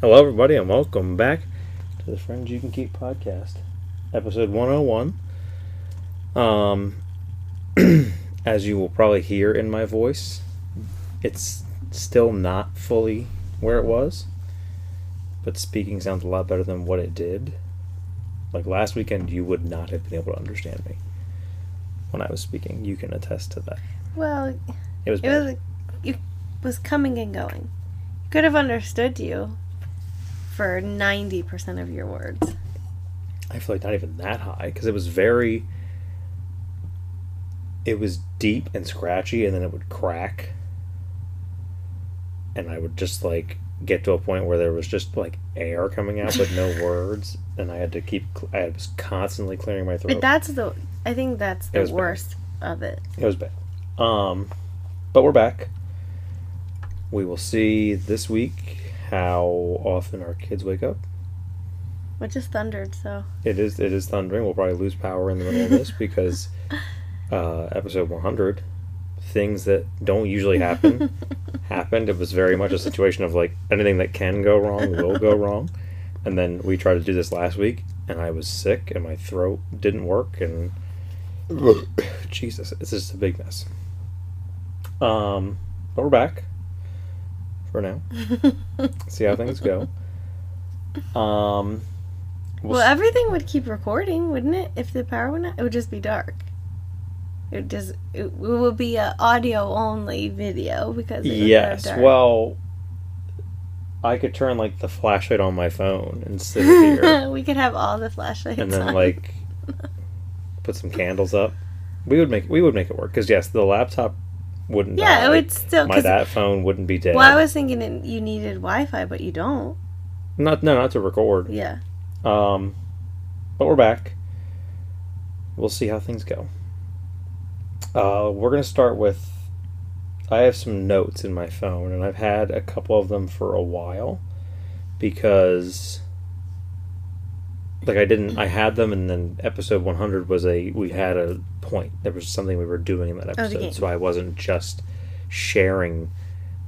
Hello, everybody, and welcome back to the Friends You Can Keep podcast, episode 101. Um, as you will probably hear in my voice, it's still not fully where it was, but speaking sounds a lot better than what it did. Like last weekend, you would not have been able to understand me when I was speaking. You can attest to that. Well, It was it bad. was you was coming and going. You could have understood you for ninety percent of your words. I feel like not even that high because it was very. It was deep and scratchy, and then it would crack, and I would just like get to a point where there was just like air coming out but no words, and I had to keep. I was constantly clearing my throat. But that's the I think that's the was bad. worst of it. It was bad. Um, but we're back. We will see this week how often our kids wake up. Which is thundered, so It is it is thundering. We'll probably lose power in the middle of this because uh, episode 100, things that don't usually happen happened. It was very much a situation of like anything that can go wrong will go wrong. And then we tried to do this last week, and I was sick, and my throat didn't work, and Jesus, it's just a big mess. Um, but we're back for now. See how things go. Um, we'll well, everything would keep recording, wouldn't it? If the power went out, it would just be dark. It would just it would be a audio only video because it Yes. Well, I could turn like the flashlight on my phone and sit here, we could have all the flashlights and then on. like put some candles up. We would make we would make it work because yes, the laptop wouldn't. yeah, die. it would still. My that phone wouldn't be dead. well, I was thinking it, you needed Wi-Fi, but you don't. Not no, not to record. Yeah. Um, but we're back. We'll see how things go. Uh, we're gonna start with. I have some notes in my phone, and I've had a couple of them for a while, because. Like I didn't, I had them, and then episode one hundred was a we had a point. There was something we were doing in that Oh, episode, so I wasn't just sharing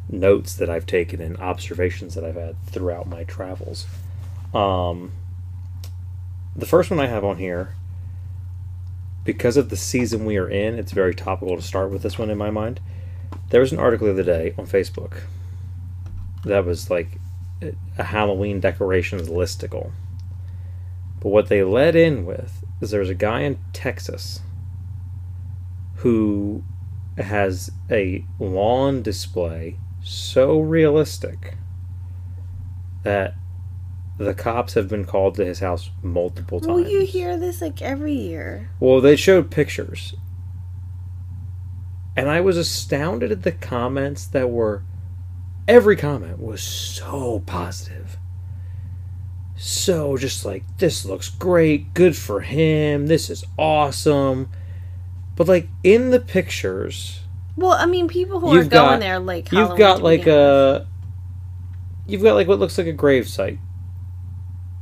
notes that I've taken and observations that I've had throughout my travels. Um, the first one I have on here, because of the season we are in, it's very topical to start with this one in my mind. There was an article the other day on Facebook that was like a Halloween decorations listicle. But what they led in with is there's a guy in Texas who has a lawn display so realistic that the cops have been called to his house multiple times. Well, you hear this like every year. Well, they showed pictures. And I was astounded at the comments that were. Every comment was so positive. So just like, this looks great, good for him, this is awesome. But like, in the pictures, Well, I mean, people who are going there like you've Halloween got like a. You've got like what looks like a grave site.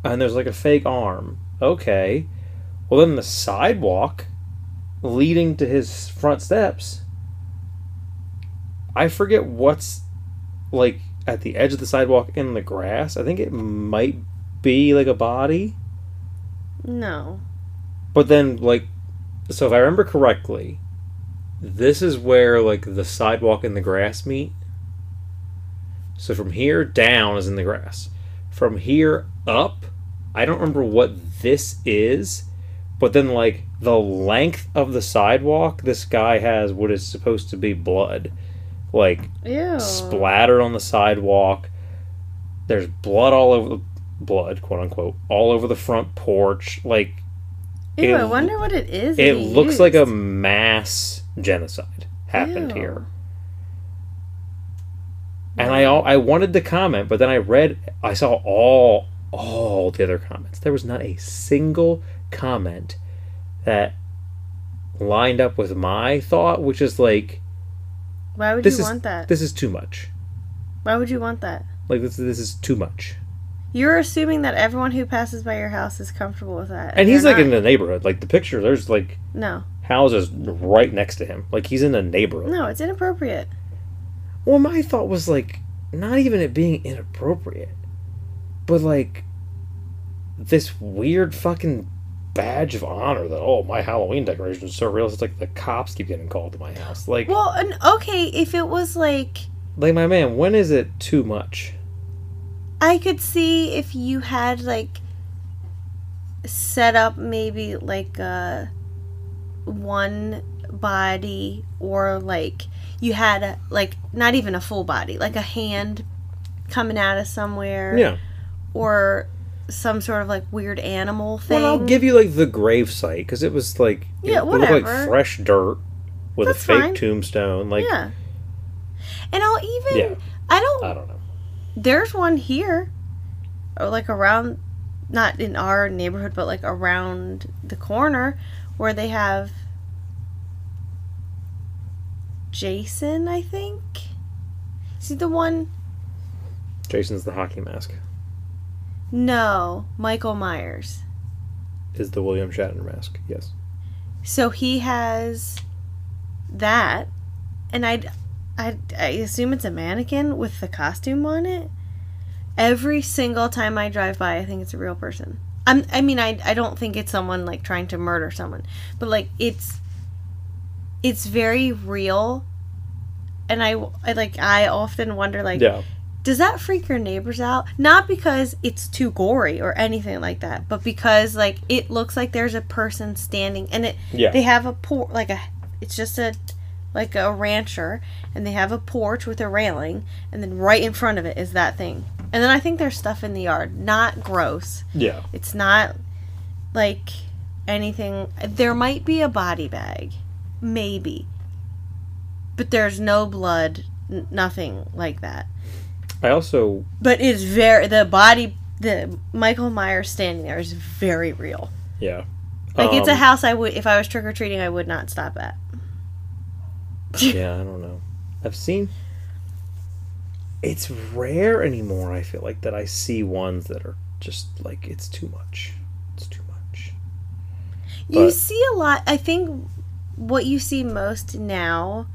And there's like a fake arm. Okay. Well, then the sidewalk leading to his front steps. I forget what's like at the edge of the sidewalk in the grass. I think it might be like a body. no. But then, like, so if I remember correctly, this is where like the sidewalk and the grass meet. So from here down is in the grass. From here up, I don't remember what this is, but then like the length of the sidewalk, this guy has what is supposed to be blood, like Ew. splattered on the sidewalk. There's blood all over the blood, quote unquote, all over the front porch. Like Ew, I wonder what it is. it looks like a mass genocide happened Ew. here. And I I wanted to comment, but then I read I saw all all the other comments. There was not a single comment that lined up with my thought, which is like Why would you is want that? this is too much. Why would you want that? Like this this is too much. You're assuming that everyone who passes by your house is comfortable with that. And he's like in the neighborhood. Like the picture, there's like No. houses right next to him. Like he's in a neighborhood. No, it's inappropriate. Well, my thought was like not even it being inappropriate. but like this weird fucking badge of honor that oh my Halloween decoration is so real. It's like the cops keep getting called to my house. Like, Well, and okay, if it was like like my man, when is it too much? I could see if you had like set up maybe like a one body or like you had a, like not even a full body, like a hand coming out of somewhere Yeah. or some sort of like weird animal thing. Well, I'll give you like the grave site because it was like Yeah, it looked like whatever. fresh dirt with That's a fake fine. tombstone. Like, yeah. And I'll even Yeah. I don't I don't know. There's one here or like around not in our neighborhood but like around the corner where they have Jason I think see the one Jason's the hockey mask. no Michael Myers Is the William Shatner mask? Yes. so he has that and I I I assume it's a mannequin with the costume on it. Every single time I drive by I think it's a real person. I'm, I mean I, I don't think it's someone like trying to murder someone. But like it's it's very real. And I, I like I often wonder like Yeah. does that freak your neighbors out? Not because it's too gory or anything like that but because like it looks like there's a person standing and it Yeah. they have a por like a it's just a like a rancher and they have a porch with a railing and then right in front of it is that thing. And then i think there's stuff in the yard. Not gross. Yeah. it's not like anything. There might be a body bag maybe but there's no blood n- nothing like that. I also but it's very the body the michael myers standing there is very real. Yeah. like it's a Um, house i would if i was trick-or-treating i would not stop at Yeah, I don't know. I've seen. It's rare anymore. I feel like that I see ones that are just like it's too much. It's too much. You see a lot. I think what you see most now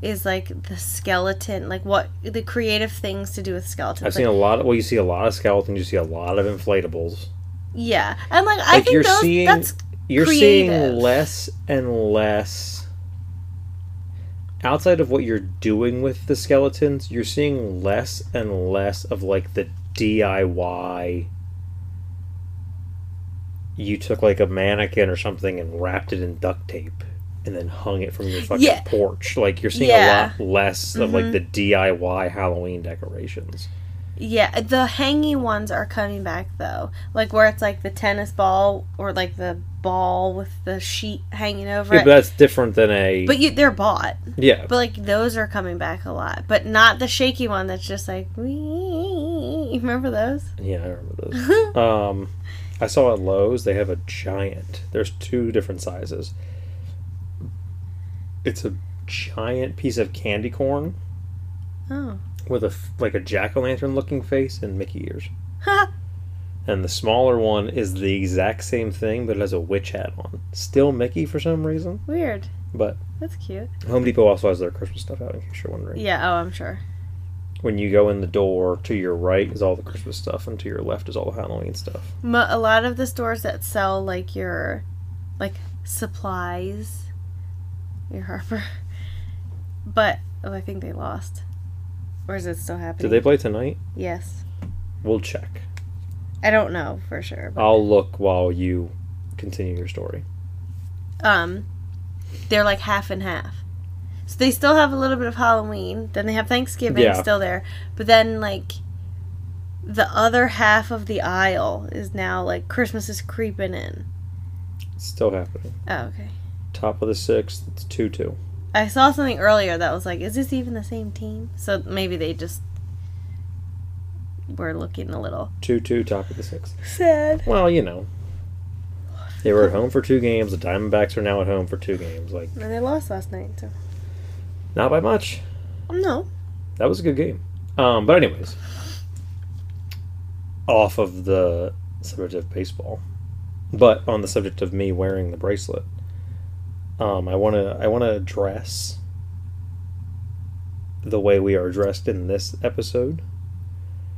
is like the skeleton, like what the creative things to do with skeletons. I've like, seen a lot. Of, well, you see a lot of skeletons. You see a lot of inflatables. yeah, and like I Like, think you're those seeing- that's You're Creative. seeing less and less. Outside of what you're doing with the skeletons, you're seeing less and less of like the DIY. You took like a mannequin or something and wrapped it in duct tape and then hung it from your fucking Yeah. porch. Like you're seeing Yeah. a lot less of like Mhm. the DIY Halloween decorations. yeah. The hanging ones are coming back though, like where it's like the tennis ball or like the ball with the sheet hanging over Yeah, it. but that's different than a But you, they're bought. yeah. But like those are coming back a lot, but not the shaky one that's just like. Remember those? Yeah, I remember those. um, I saw at Lowe's they have a giant. There's two different sizes. It's a giant piece of candy corn oh. with a like a jack o' lantern looking face and Mickey ears. And the smaller one is the exact same thing, but it has a witch hat on. Still Mickey for some reason, Weird. but That's cute. Home Depot also has their Christmas stuff out. In case you're wondering, Yeah. Oh, I'm sure. when you go in the door, to your right is all the Christmas stuff, and to your left is all the Halloween stuff. A lot of the stores that sell like your, like supplies, your Harper, but oh, I think they lost. Or is it still happening? Did they play tonight? Yes. We'll check. I don't know for sure. But, I'll look while you continue your story. um, they're like half and half. So they still have a little bit of Halloween. Then they have Thanksgiving Yeah. still there. But then like the other half of the aisle is now like Christmas is creeping in. It's still happening. Oh, okay. Top of the sixth, it's 2 2. I saw something earlier that was like, is this even the same team? So maybe they just were looking a little 2 2, top of the sixth. sad. Well, you know. They were at home for two games. The Diamondbacks are now at home for two games. Like, And they lost last night, so not by much. no. That was a good game. Um, but, anyways, off of the subject of baseball, but on the subject of me wearing the bracelet, um, I want to I want to address the way we are dressed in this episode.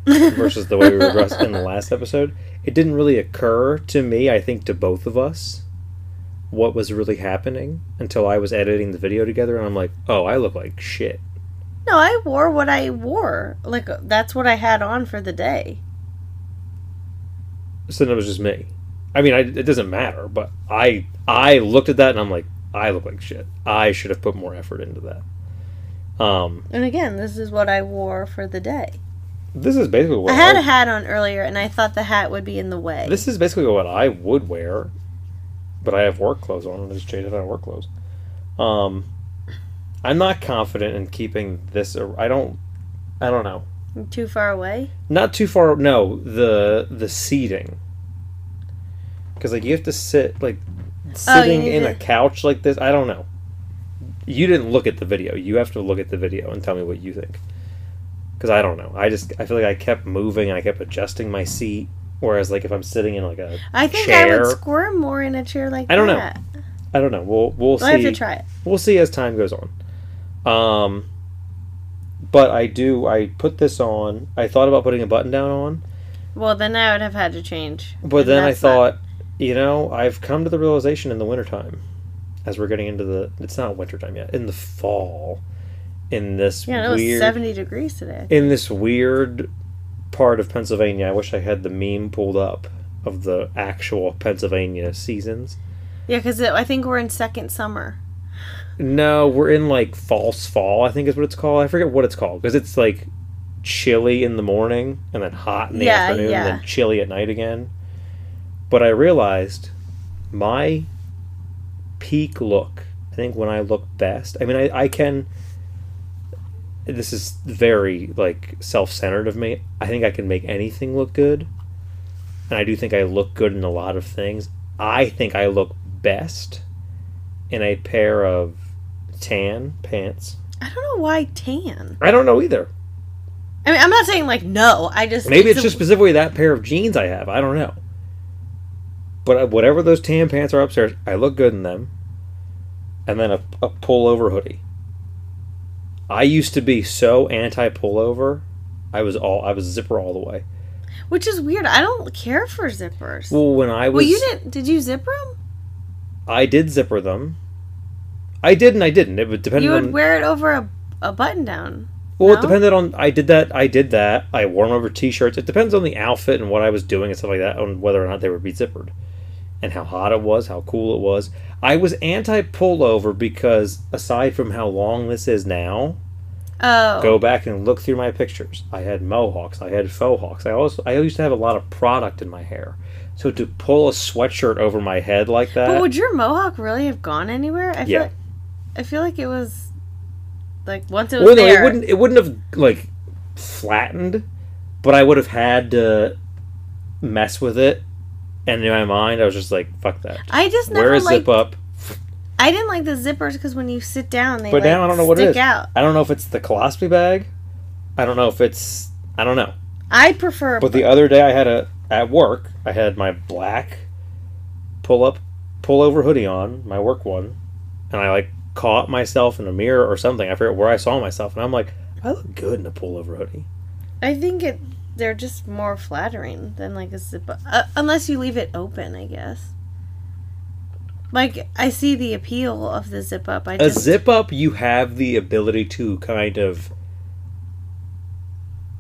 Versus the way we were dressed in the last episode. It didn't really occur to me, I think to both of us, what was really happening until I was editing the video together and I'm like, oh, I look like shit. No, I wore what I wore. Like that's what I had on for the day. So then it was just me. I mean, I, it doesn't matter, but I I looked at that and I'm like, I look like shit. I should have put more effort into that. Um, And again, this is what I wore for the day. This is basically what I had a hat on earlier, and I thought the hat would be in the way. This is basically what I would wear, but I have work clothes on and I just changed out of work clothes. Um, I'm not confident in keeping this. I don't. I don't know. Too far away. Not too far. No, the the seating. Because like you have to sit like Oh, sitting need in to- a couch like this. I don't know. You didn't look at the video. You have to look at the video and tell me what you think. Because I don't know. I just I feel like I kept moving and I kept adjusting my seat. Whereas like if I'm sitting in like a I think I would squirm more in a chair like that. I don't know. I don't know. We'll we'll We'll have see. to try it. We'll see as time goes on. Um, but I do. I put this on. I thought about putting a button down on, Well, then I would have had to change. but then I that's not- thought, you know, I've come to the realization in the wintertime, as we're getting into the. It's not wintertime yet. In the fall, in this yeah, it was weird, seventy degrees today. in this weird part of Pennsylvania. I wish I had the meme pulled up of the actual Pennsylvania seasons. Yeah, because I think we're in second summer. No, we're in like false fall. I think is what it's called. I forget what it's called because it's like chilly in the morning and then hot in the Yeah, afternoon yeah. and then chilly at night again. But I realized my peak look. I think when I look best. I mean, I, I can. This is very like self-centered of me. I think I can make anything look good, and I do think I look good in a lot of things. I think I look best in a pair of tan pants. I don't know why tan. I don't know either. I mean, I'm not saying like no. I just Maybe it's a- just specifically that pair of jeans I have. I don't know. But uh, whatever those tan pants are upstairs, I look good in them. And then a, a pullover hoodie. I used to be so anti pullover. I was all I was zipper all the way. which is weird. I don't care for zippers. Well, when I was well, you didn't. Did you zipper them? I did zipper them. I did and I didn't. It would depend on. You on would wear it over a, a button down. Well, it depended on. I did that. I did that. I wore them over t-shirts. It depends on the outfit and what I was doing and stuff like that, on whether or not they would be zippered, and how hot it was, how cool it was. I was anti pullover because aside from how long this is now, Oh, go back and look through my pictures. I had mohawks. I had faux hawks. I also I used to have a lot of product in my hair. So to pull a sweatshirt over my head like that, but would your mohawk really have gone anywhere? I feel Yeah. like, I feel like it was like once it was well, no, there. it wouldn't. It wouldn't have like flattened, but I would have had to mess with it. And in my mind, I was just like, "Fuck that." I just Wear never a like. zip up. I didn't like the zippers because when you sit down, they But like, now I don't know what it is. out. I don't know if it's the colostomy bag. I don't know if it's. I don't know. I prefer. But the other day, I had a at work. I had my black pull up, pull over hoodie on, my work one, and I like caught myself in a mirror or something. I forget where I saw myself, and I'm like, I look good in a pull over hoodie. I think it. They're just more flattering than like a zip uh, unless you leave it open. I guess. Like I see the appeal of the zip up. I a just zip up you have the ability to kind of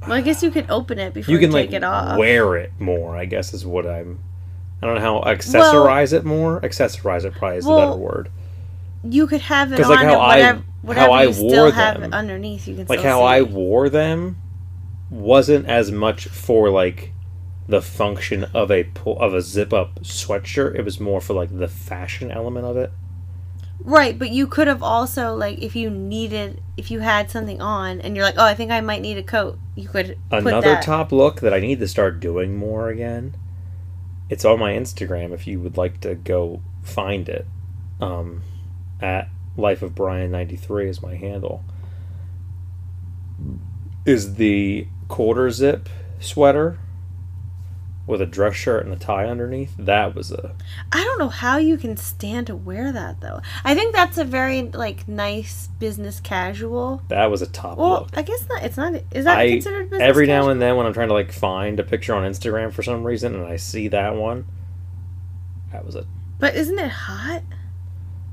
Well, I guess you could open it before you you, can take like it off. wear it more i guess is what i'm i don't know how accessorize it more accessorize it probably is the better word You could have it on like, how I- whatever, how whatever I you still wore have them. underneath. You can like how i wore them wasn't as much for like the function of a pull of a zip up sweatshirt. It was more for like the fashion element of it. Right, but you could have also like if you needed if you had something on and you're like, oh, I think I might need a coat. You could put another top look that i need to start doing more again. It's on my instagram if you would like to go find it. Um, at life of brian 93 is my handle. Is the quarter zip sweater with a dress shirt and a tie underneath. That was a I don't know how you can stand to wear that though. I think that's a very like nice business casual. that was a top Well, look. I guess not. It's not. Is that I considered business every now and then when I'm trying to like find a picture on Instagram for some reason and I see that one, that was a But isn't it hot?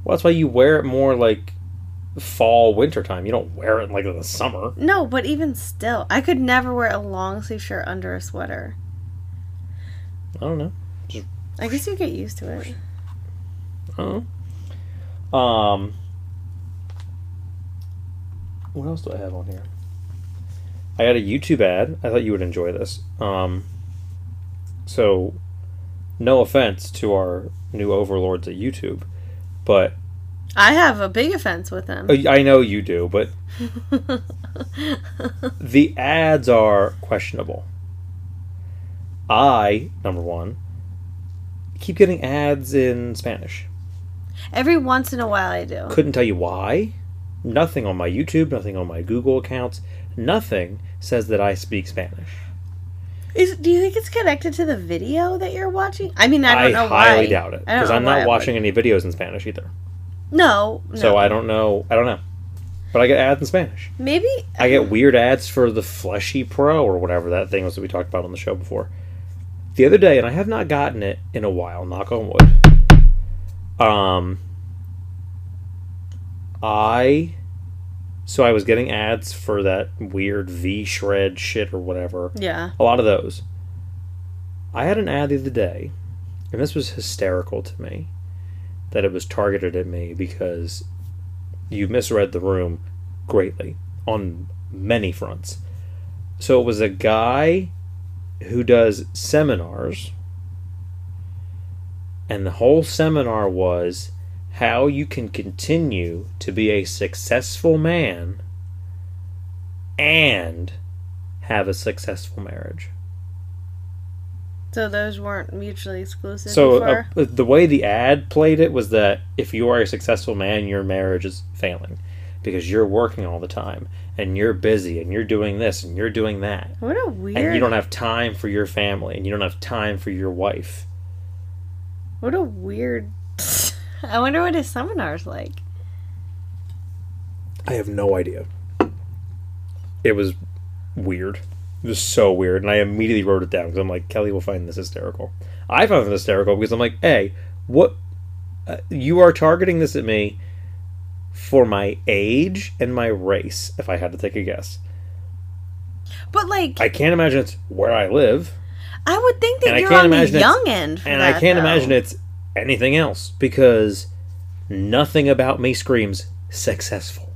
well. That's why you wear it more like fall winter time. You don't wear it like in the summer. No, but even still, I could never wear a long sleeve shirt under a sweater. I don't know. I guess you get used to it. I don't. Um, what else do I have on here? I got a YouTube ad. I thought you would enjoy this. Um, so, no offense to our new overlords at YouTube, but I have a big offense with them. I know you do, but the ads are questionable. I, number one, keep getting ads in Spanish. Every once in a while, I do. Couldn't tell you why. Nothing on my YouTube, nothing on my Google accounts, nothing says that I speak Spanish. Is, do you think it's connected to the video that you're watching? I mean, I don't know I highly doubt it because I'm not watching any videos in Spanish either. No, no. So I don't know. I don't know. But I get ads in Spanish. maybe I get weird ads for the Fleshy Pro or whatever that thing was that we talked about on the show before. The other day, and I have not gotten it in a while. Knock on wood. Um, I so I was getting ads for that weird V shred shit or whatever. Yeah. A lot of those. I had an ad the other day, and this was hysterical to me that it was targeted at me because you misread the room greatly on many fronts. So it was a guy who does seminars, and the whole seminar was how you can continue to be a successful man and have a successful marriage. So those weren't mutually exclusive So uh, the way the ad played it was that if you are a successful man, your marriage is failing because you're working all the time and you're busy and you're doing this and you're doing that what a weird. and you don't have time for your family and you don't have time for your wife. What a weird. I wonder what his seminar's like. I have no idea. It was weird. It was so weird, and I immediately wrote it down because I'm like, Kelly will find this hysterical. I found it hysterical because I'm like, hey, what? Uh, you are targeting this at me for my age and my race. If I had to take a guess, But like, I can't imagine it's where I live, I would think that I you're can't on the young end. For and that, I can't though. imagine it's anything else because nothing about me screams successful.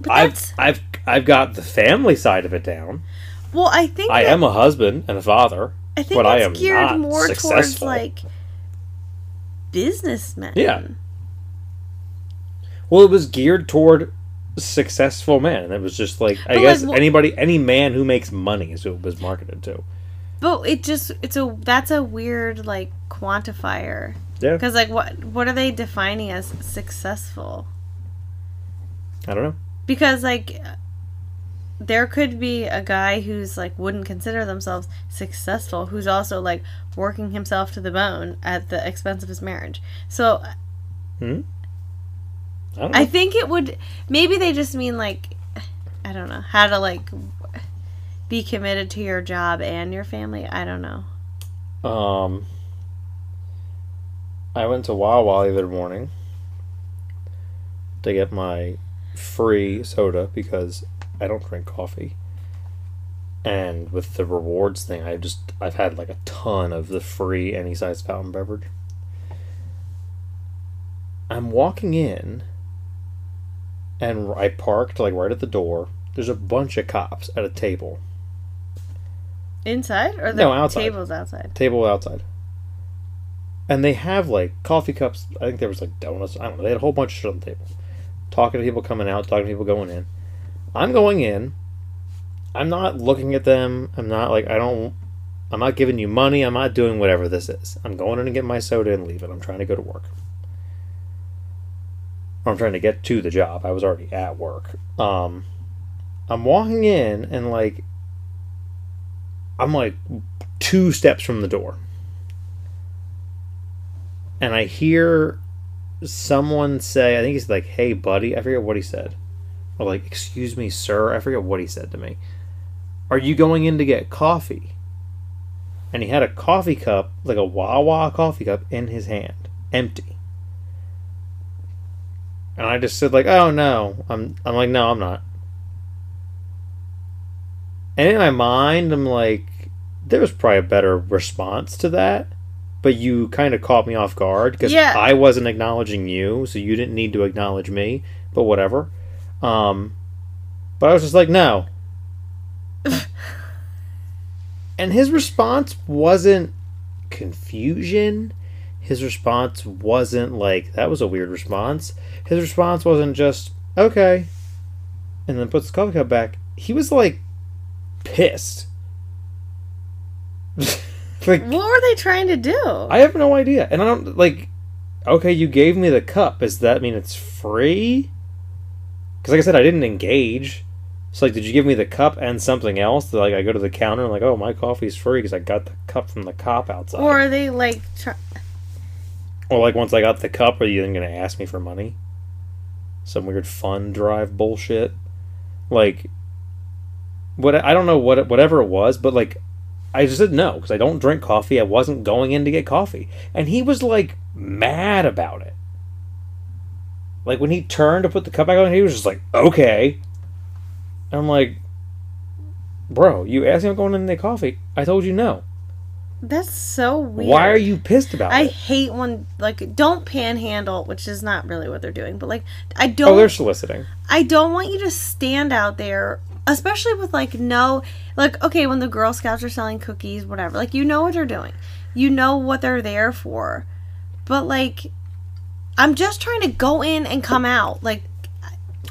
But I've I've I've got the family side of it down. well. I think I that, am a husband and a father. I think but I it's am geared not more towards like businessmen. Yeah. Well, it was geared toward successful men. It was just like I But, guess like, wh- anybody, any man who makes money is who it was marketed to. But it just it's a that's a weird like quantifier Yeah, because like what what are they defining as successful? I don't know. Because like there could be a guy who's like wouldn't consider themselves successful who's also like working himself to the bone at the expense of his marriage. So hmm? I. I think it would maybe they just mean like I don't know how to like be committed to your job and your family. I don't know. Um, I went to Wawa the other morning to get my free soda because I don't drink coffee. And with the rewards thing, I just I've had like a ton of the free any size fountain beverage. I'm walking in and I parked like right at the door. There's a bunch of cops at a table. Inside or the No, outside. tables outside. table outside. And they have like coffee cups. I think there was like donuts. I don't know. They had a whole bunch of shit on the table. Talking to people coming out, talking to people going in. I'm going in. I'm not looking at them. I'm not like, I don't, I'm not giving you money. I'm not doing whatever this is. I'm going in and get my soda and leaving. I'm trying to go to work. I'm trying to get to the job. I was already at work. Um, I'm walking in and like I'm like two steps from the door. And I hear someone say, I think he's like, hey, buddy. I forget what he said. Or like, excuse me, sir. I forget what he said to me. Are you going in to get coffee? And he had a coffee cup, like a Wawa coffee cup, in his hand, empty. And I just said like, "Oh no." I'm I'm like, "No, I'm not." And in my mind, I'm like, there was probably a better response to that, but you kind of caught me off guard because Yeah. I wasn't acknowledging you, so you didn't need to acknowledge me. But whatever. Um, but I was just like, no. and his response wasn't confusion. His response wasn't like that was a weird response. His response wasn't just okay, and then puts the coffee cup back. He was like pissed. like What were they trying to do? I have no idea, and I don't like. Okay, you gave me the cup. Does that mean it's free? Because like I said, I didn't engage. So like, did you give me the cup and something else? That like I go to the counter and like, oh, my coffee's free because I got the cup from the cop outside. or are they like Or like once I got the cup, are you then gonna ask me for money? Some weird fund drive bullshit. Like, what I don't know what whatever it was, but like, I just said no because I don't drink coffee. I wasn't going in to get coffee, and he was like mad about it. Like when he turned to put the cup back on, he was just like, "Okay." And I'm like, "Bro, you asked me I'm going in to get coffee. I told you no. That's so weird. Why are you pissed about I it?" I hate when like don't panhandle, which is not really what they're doing, but like I Oh, don't Oh, they're soliciting. I don't want you to stand out there, especially with like no, like okay, when the Girl Scouts are selling cookies, whatever, like you know what they're doing, you know what they're there for, but like, I'm just trying to go in and come out. Like,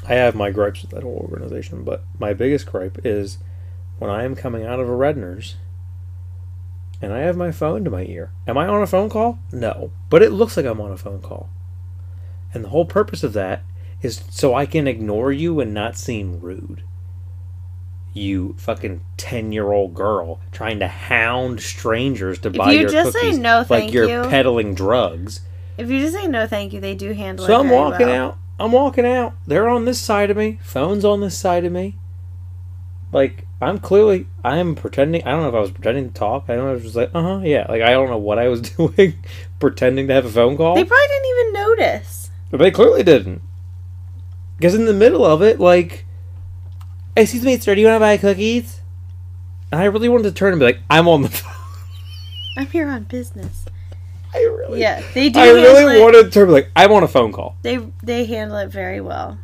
I have my gripes with that whole organization, but my biggest gripe is when I am coming out of a Redner's and I have my phone to my ear. Am I on a phone call? No. But it looks like I'm on a phone call. And the whole purpose of that is so I can ignore you and not seem rude. You fucking 10 year old girl trying to hound strangers to buy you your just say cookies no, like thank you're you. peddling drugs. if you just say no, thank you, they do handle it. So I'm walking well. out. I'm walking out. They're on this side of me. Phone's on this side of me. Like I'm clearly, I am pretending. I don't know if I was pretending to talk. I don't know. I was just like, uh huh, yeah. Like I don't know what I was doing, pretending to have a phone call. They probably didn't even notice. but they clearly didn't. Because in the middle of it, like, excuse me, sir, do you want to buy cookies? And I really wanted to turn and be like, I'm on the phone. I'm here on business. I really, Yeah, they do. I really it- wanted to turn and be like, I'm on a phone call. They they handle it very well.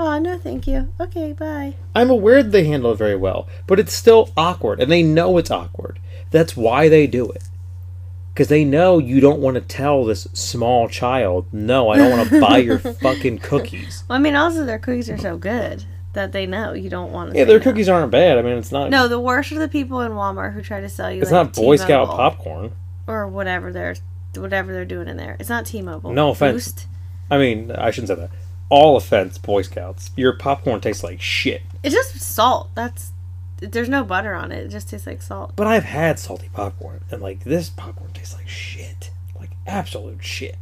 Oh no, thank you. Okay, bye. I'm aware that they handle it very well, but it's still awkward, and they know it's awkward. That's why they do it. Because they know you don't want to tell this small child, no, I don't want to buy your fucking cookies. Well, I mean, also their cookies are so good that they know you don't want to. Yeah, their no. cookies aren't bad. I mean, it's not. No, the worst are the people in Walmart who try to sell you. it's like not Boy Scout popcorn. or whatever they're whatever they're doing in there. It's not T-Mobile. No offense. Boost. I mean, I shouldn't say that. All offense, Boy Scouts. Your popcorn tastes like shit. It's just salt. That's there's no butter on it. It just tastes like salt. But I've had salty popcorn, and like this popcorn tastes like shit, like absolute shit.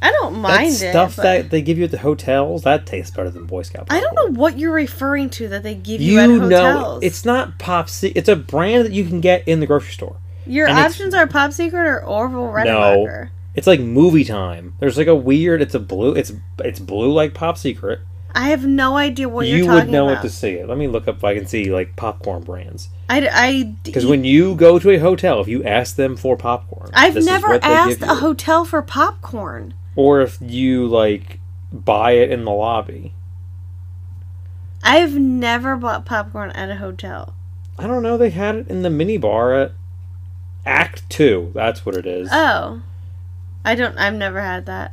I don't mind that stuff but that they give you at the hotels that tastes better than Boy Scout. I don't know what you're referring to that they give you, You at know, hotels. it's not Pop. Se- It's a brand that you can get in the grocery store. Your and options are Pop Secret or Orville No. It's like movie time. There's like a weird. It's a blue. It's it's blue like Pop Secret. I have no idea what you you're would talking know about. it to see it. Let me look up if I can see like popcorn brands. I, I, Because when you go to a hotel, if you ask them for popcorn, I've never asked a hotel for popcorn. Or if you like buy it in the lobby. I've never bought popcorn at a hotel. I don't know. They had it in the mini bar at Act Two. That's what it is. Oh, I don't. I've never had that.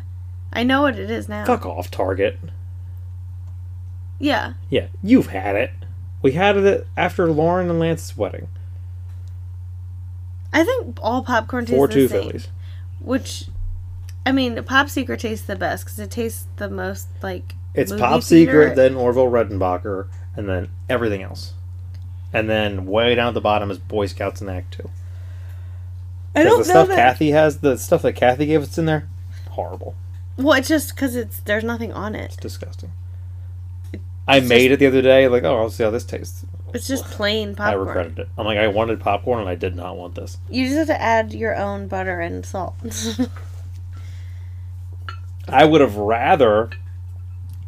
I know what it is now. Fuck off, Target. Yeah, Yeah, you've had it. We had it after Lauren and Lance's wedding. I think all popcorn tastes Four the two same. Phillies. Which, I mean, Pop Secret tastes the best because it tastes the most like. It's Pop. Secret, then Orville Redenbacher, and then everything else. and then way down at the bottom is Boy Scouts in Act Two. I don't the know stuff that. Kathy has, the stuff that Kathy gave us in there, horrible. well, it's just because it's there's nothing on it. It's disgusting. I It's made it the other day. Like, oh, I'll see how this tastes. It's just plain popcorn. I regretted it. I'm like, I wanted popcorn and I did not want this. You just have to add your own butter and salt. I would have rather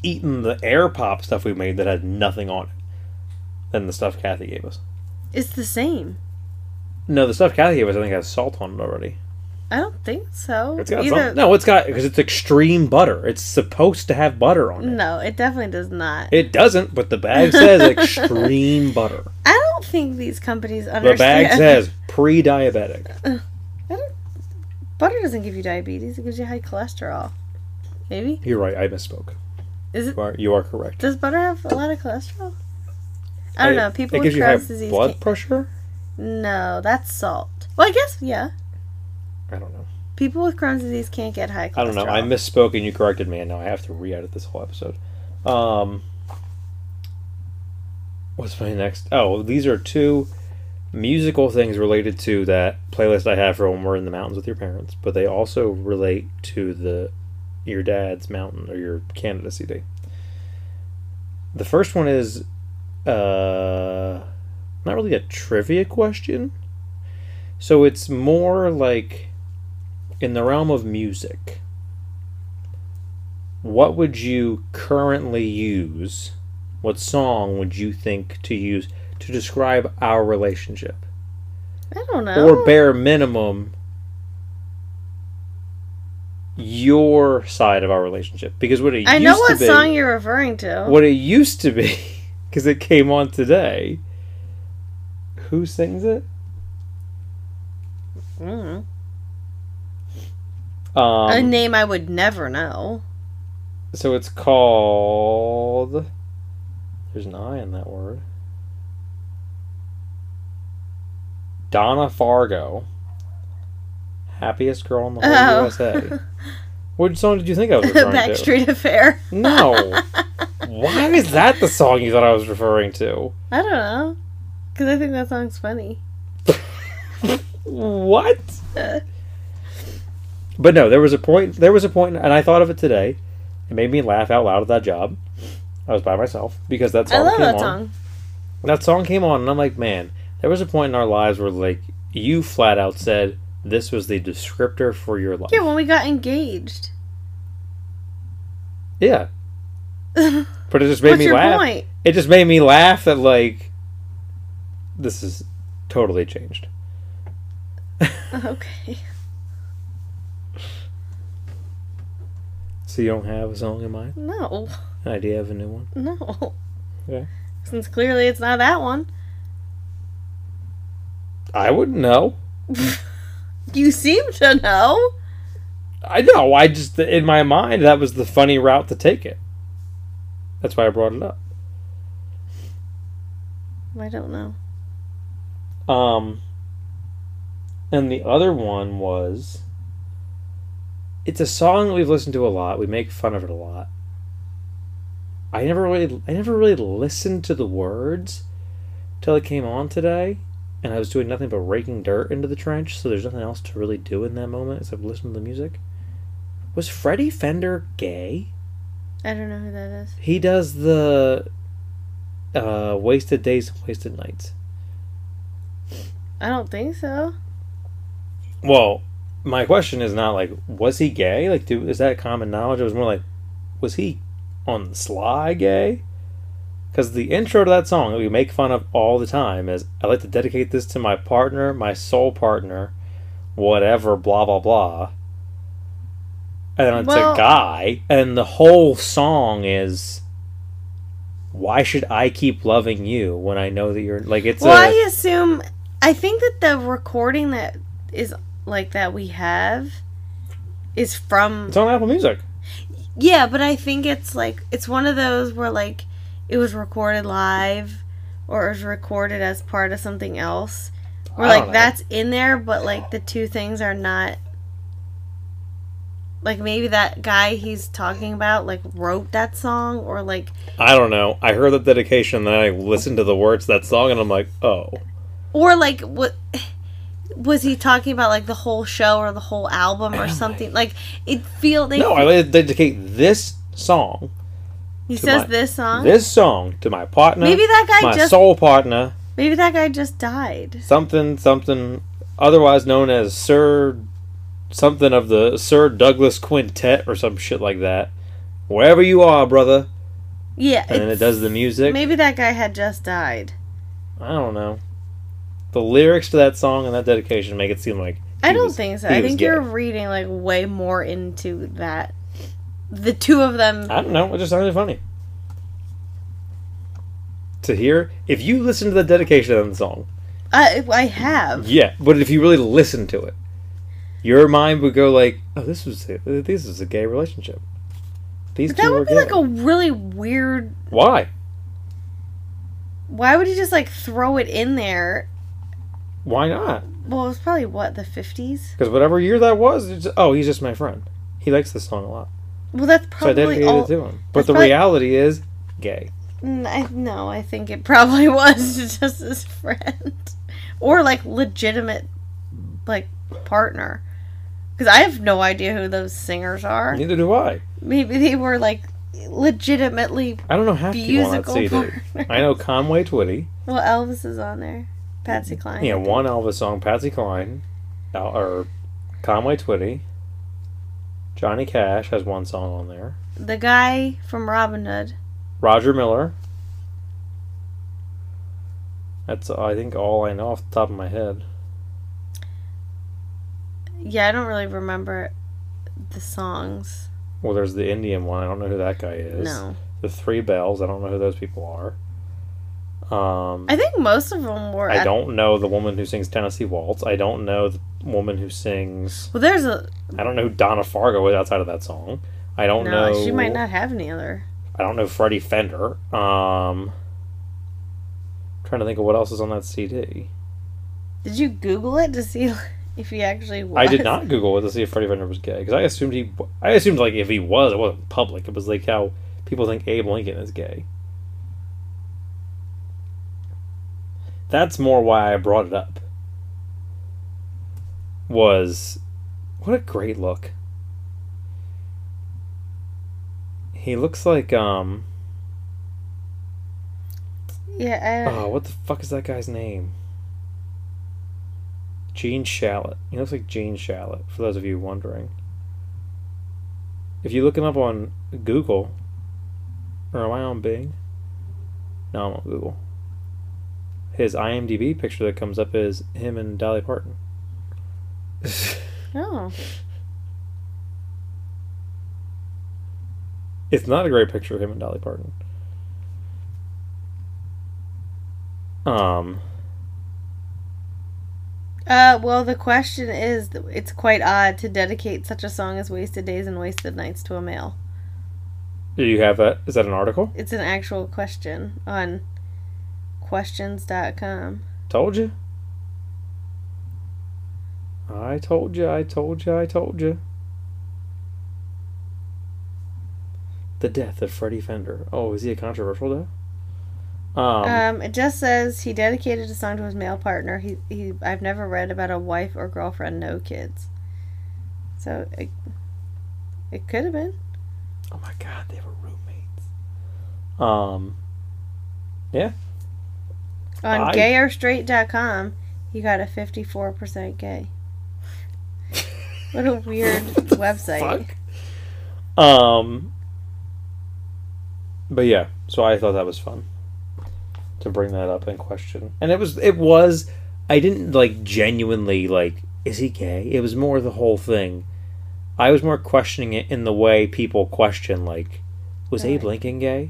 eaten the air pop stuff we made that had nothing on it than the stuff Kathy gave us. it's the same. No, the stuff Kathy gave us I think has salt on it already. I don't think so. It's got Either- no, it's got because it's extreme butter. It's supposed to have butter on it. No, it definitely does not. It doesn't, but the bag says extreme butter. I don't think these companies understand. The bag says pre-diabetic. butter doesn't give you diabetes; it gives you high cholesterol. Maybe You're right. I misspoke. is it? You are, you are correct. Does butter have a lot of cholesterol? I don't It- know. People it with gives you high disease. blood can't- pressure. No, that's salt. Well, I guess yeah. I don't know. People with Crohn's disease can't get high cholesterol. I don't know. I misspoke and you corrected me, and now I have to re-edit this whole episode. Um, what's my next? Oh, these are two musical things related to that playlist I have for when we're in the mountains with your parents, but they also relate to the your dad's mountain or your Canada CD. The first one is uh, not really a trivia question. So it's more like in the realm of music, what would you currently use? What song would you think to use to describe our relationship? I don't know. Or bare minimum, your side of our relationship. Because what it I used know what be, song you're referring to. what it used to be, because it came on today. Who sings it? Mm. Um, a name I would never know. So it's called. There's an I in that word. Donna Fargo. Happiest girl in the whole Oh. USA. What song did you think I was referring to? Backstreet Affair. No. Why is that the song you thought I was referring to? I don't know. Because I think that song's funny. What? But no, there was a point. There was a point, and I thought of it today. It made me laugh out loud at that job. I was by myself because that song I love came that on. song. that song came on and i'm like man there was a point in our lives where like you flat out said this was the descriptor for your life Yeah, when we got engaged. Yeah. But it just made me your laugh point? it just made me laugh that like this is totally changed Okay. so you don't have a song in mind No. an idea of a new one No. Okay. Since clearly it's not that one. i wouldn't know You seem to know. i know i just in my mind that was the funny route to take it that's why i brought it up I don't know. Um, and the other one was. It's a song that we've listened to a lot. We make fun of it a lot. I never really, I never really listened to the words till it came on today, and I was doing nothing but raking dirt into the trench. So there's nothing else to really do in that moment except listen to the music. Was Freddie Fender gay? I don't know who that is. He does the uh, wasted days, and wasted nights. I don't think so. Well, my question is not like was he gay? Like, do is that common knowledge? It was more like was he on the sly gay? Because the intro to that song that we make fun of all the time is I like to dedicate this to my partner, my soul partner, whatever, blah blah blah. And it's Well- a guy, and the whole song is why should I keep loving you when I know that you're like it's well, a I assume. I think that the recording that is like that we have is from. it's on Apple Music. Yeah, but I think it's like it's one of those where like it was recorded live or it was recorded as part of something else. Where like know. that's in there, but like the two things are not Like maybe that guy he's talking about like wrote that song or like I don't know. I heard the dedication, then I listened to the words of that song, and I'm like, oh. Or like what was he talking about like the whole show or the whole album or something like it feel they No, I dedicate this song, he says my- this song this song, to my partner. maybe that guy my just soul partner, maybe that guy just died something, something, otherwise known as Sir, something of the Sir Douglas Quintet or some shit like that. Wherever you are, brother. yeah And then it does the music. maybe that guy had just died I don't know. The lyrics to that song and that dedication make it seem like I don't was- think so. I think gay. you're reading like way more into that. The two of them. I don't know. It just sounded funny to hear. If you listen to the dedication of the song, I I have. yeah, but if you really listen to it, your mind would go like, "Oh, this was a, this is a gay relationship. These But that would be gay. like a really weird. Why? Why would he just like throw it in there? Why not? Well, it was probably what the fifties. Because whatever year that was, it's, oh, he's just my friend. He likes this song a lot, Well, that's probably so I dedicated all. it to him. But the probably- reality is, gay. Mm, I, no, I think it probably was just his friend, or like legitimate, like partner. Because I have no idea who those singers are. Neither do I. Maybe they were like legitimately. I don't know half the people on that Musical CD. partners. I know Conway Twitty. Well, Elvis is on there. Patsy mm-hmm. Cline. Yeah, one Elvis song, Patsy Cline, or Conway Twitty. Johnny Cash has one song on there. The guy from Robin Hood. Roger Miller. That's I think all I know off the top of my head. Yeah, I don't really remember the songs. Well, there's the Indian one. I don't know who that guy is. No. The Three Bells. I don't know who those people are. Um, I think most of them were. I don't know the woman who sings Tennessee Waltz. I don't know the woman who sings. Well, there's a. I don't know who Donna Fargo is outside of that song. I don't no, know. she might not have any other. I don't know Freddie Fender. Um, trying to think of what else is on that CD. Did you Google it to see if he actually was? I did not Google it to see if Freddie Fender was gay because I assumed he. I assumed like if he was, it wasn't public. It was like how people think Abe Lincoln is gay. That's more why I brought it up. Was what a great look. He looks like um Yeah. I, oh what the fuck is that guy's name? Gene Shalit. He looks like Gene Shalit, for those of you wondering. If you look him up on Google, or am I on Bing? No, I'm on Google. His IMDb picture that comes up is him and Dolly Parton. oh. it's not a great picture of him and Dolly Parton. Um, Uh, well, the question is, it's quite odd to dedicate such a song as "Wasted Days and Wasted Nights" to a male. do you have that? Is that an article? It's an actual question on questions.com. Told you. I told you, I told you, I told you. The death of Freddie Fender. Oh, is he a controversial death? Um, Um, it just says he dedicated a song to his male partner. He, he I've never read about a wife or girlfriend, no kids. So it, it could have been. oh my god, they were roommates. Um, yeah. On I- gayerstraight.com, he got a 54% gay. What a weird website. Fuck. Um, but yeah, so I thought that was fun to bring that up in question. And it was, it was, I didn't like genuinely like, is he gay? It was more the whole thing. I was more questioning it in the way people question, like, was Abe Lincoln gay?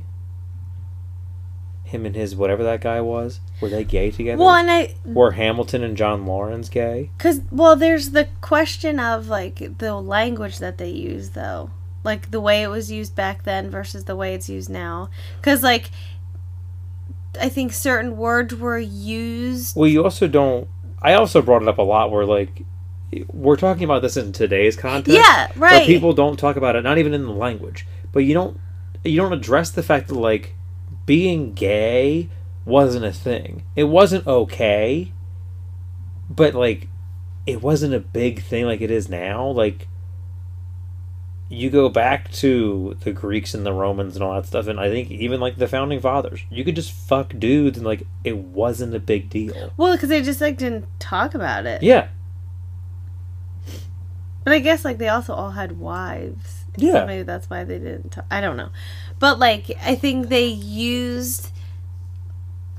Him and his whatever that guy was, were they gay together? Well, and I, Were Hamilton and John Laurens gay? Cause well, there's the question of like the language that they use, though, like the way it was used back then versus the way it's used now. Cause like, I think certain words were used. Well, you also don't. I also brought it up a lot where, like, we're talking about this in today's context. Yeah, right. people don't talk about it, not even in the language. But you don't you don't address the fact that like being gay wasn't a thing. It wasn't okay. But like it wasn't a big thing like it is now. Like you go back to the Greeks and the Romans and all that stuff, and I think even like the founding fathers, you could just fuck dudes and like it wasn't a big deal. Well, because they just like didn't talk about it. Yeah, But I guess like they also all had wives. Yeah. So maybe that's why they didn't. Talk. I don't know. But like I think they used,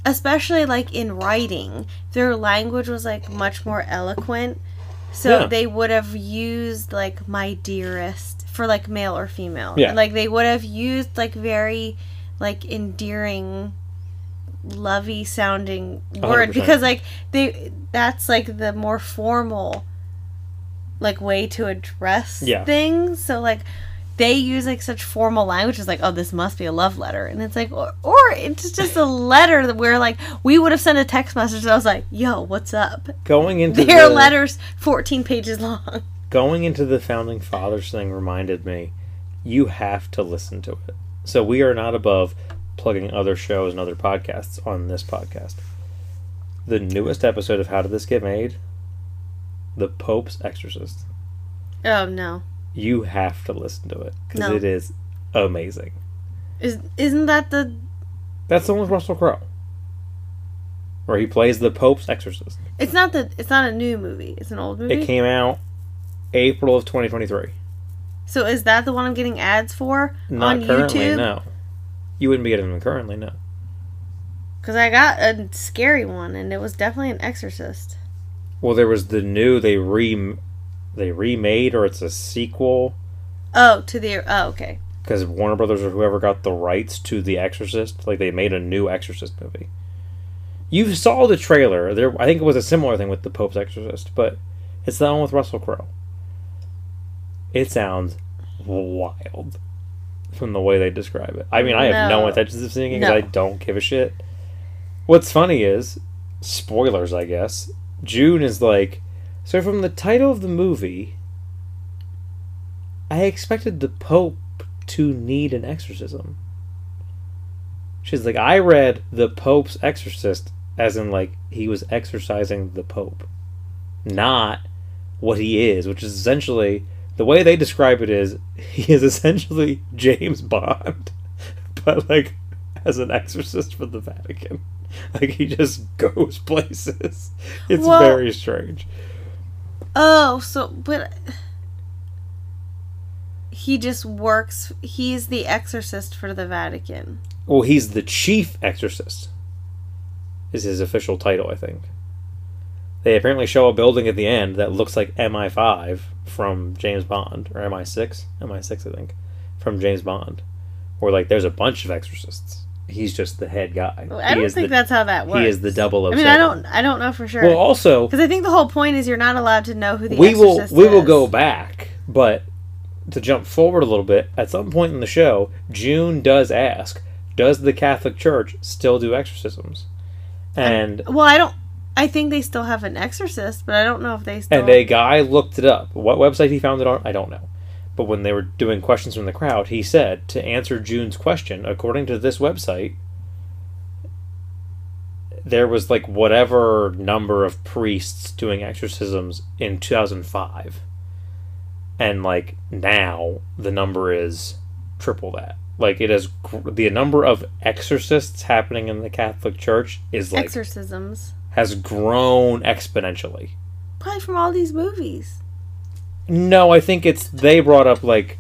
especially like in writing, their language was like much more eloquent. So Yeah. they would have used like my dearest for like male or female. Yeah. Like they would have used like very like endearing lovey sounding word 100%. because like they that's like the more formal like way to address Yeah. things so like they use like such formal language it's like oh this must be a love letter. And it's like or, or it's just a letter that we're like we would have sent a text message that was like yo what's up? Going into their the, letters 14 pages long. Going into the founding fathers thing reminded me you have to listen to it. So we are not above plugging other shows and other podcasts on this podcast. The newest episode of how did this get made? The pope's exorcist. Oh no you have to listen to it because No. it is amazing. Is isn't that the that's the one with russell crowe where he plays the pope's exorcist. It's not the it's not a new movie. It's an old movie? it came out april of 2023 so is that the one i'm getting ads for not on currently youtube? no. You wouldn't be getting them currently no. Because i got a scary one and it was definitely an exorcist. Well, there was the new they re they remade or it's a sequel oh to the oh okay because Warner Brothers or whoever got the rights to The Exorcist, like they made a new Exorcist movie. You saw the trailer. There, I think it was a similar thing with the Pope's Exorcist, but it's the one with Russell Crowe. It sounds wild from the way they describe it. I mean, I have no, No. intentions of seeing it because No. I don't give a shit. What's funny is, spoilers, I guess. June is like, so from the title of the movie, I expected the Pope to need an exorcism. She's like, I read the Pope's exorcist as in like he was exorcising the Pope, not what he is, which is essentially the way they describe it is he is essentially James Bond, but like as an exorcist for the Vatican. Like he just goes places. It's Well- very strange. Oh, so but he just works. He's the exorcist for the Vatican. Well, he's the chief exorcist. Is his official title, I think. They apparently show a building at the end that looks like MI5 from James Bond or MI6, MI6 I think, from James Bond. Where like there's a bunch of exorcists. He's just the head guy. I don't think the, that's how that works. he is the double I mean, I don't. I don't know for sure. Well, also because I think the whole point is you're not allowed to know who the we will we will go back, but to jump forward a little bit, at some point in the show, June does ask, "Does the Catholic Church still do exorcisms?" And Well, I don't. I think they still have an exorcist, but I don't know if they still. and a guy looked it up. What website he found it on, I don't know. But when they were doing questions from the crowd, he said to answer June's question, according to this website, there was like whatever number of priests doing exorcisms in 2005. And like now, the number is triple that. Like it is the number of exorcists happening in the Catholic Church is like exorcisms. has grown exponentially. Probably from all these movies. No, I think it's they brought up like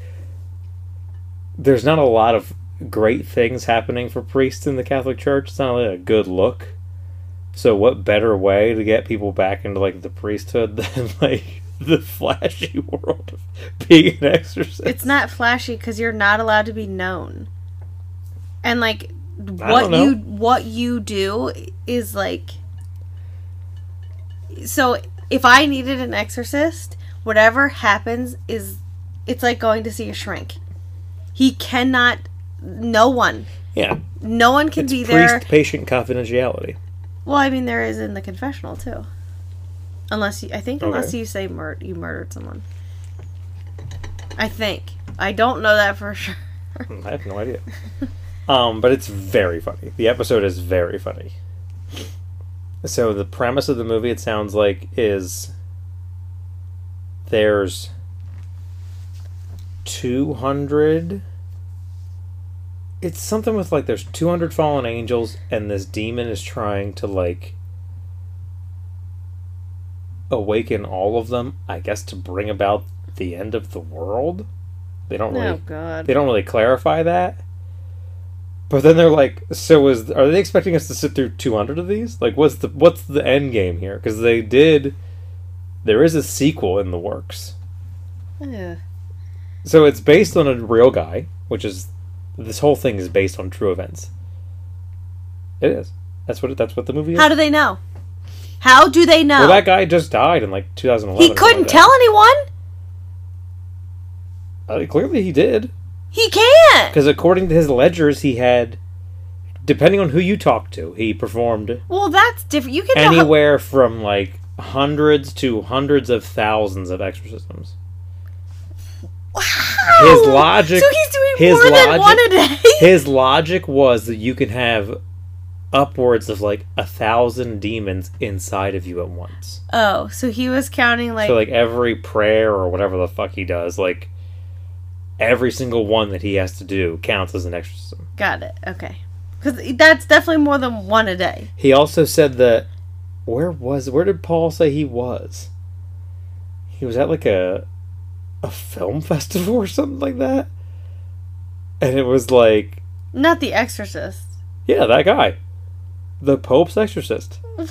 there's not a lot of great things happening for priests in the Catholic Church. It's not really a good look. So what better way to get people back into like the priesthood than like the flashy world of being an exorcist? It's not flashy because you're not allowed to be known. And like what you what you do is like so if I needed an exorcist, whatever happens is it's like going to see a shrink. He cannot no one. Yeah, No one can it's be there. priest-patient confidentiality. Well, I mean there is in the confessional too. Unless you, I think, Okay. unless you say mur- you murdered someone. I think. I don't know that for sure. I have no idea. Um, but it's very funny. The episode is very funny. So the premise of the movie, it sounds like, is there's two hundred. It's something with like there's two hundred fallen angels, and this demon is trying to like awaken all of them. I guess to bring about the end of the world. They don't really Oh God. they don't really clarify that. But then they're like, so is are they expecting us to sit through 200 of these? Like, what's the what's the end game here? Because they did, there is a sequel in the works. Ugh. So it's based on a real guy, which is this whole thing is based on true events. It is. That's what that's what the movie is. How do they know? How do they know? well, that guy just died in like 2011. he couldn't tell anyone. Uh, clearly, he did. He can't. Because according to his ledgers, he had, depending on who you talk to, he performed Well, that's different. You can know. how- anywhere from like hundreds to hundreds of thousands of exorcisms. Wow. His logic- So he's doing his more than logic- one a day. His logic was that you can have upwards of like a thousand demons inside of you at once. oh, so he was counting like. so like every prayer or whatever the fuck he does, like every single one that he has to do counts as an exorcism. got it. Okay. Because that's definitely more than one a day. He also said that where was where did Paul say he was? He was at like a a film festival or something like that. And it was like, Not the Exorcist. yeah, that guy. The Pope's exorcist.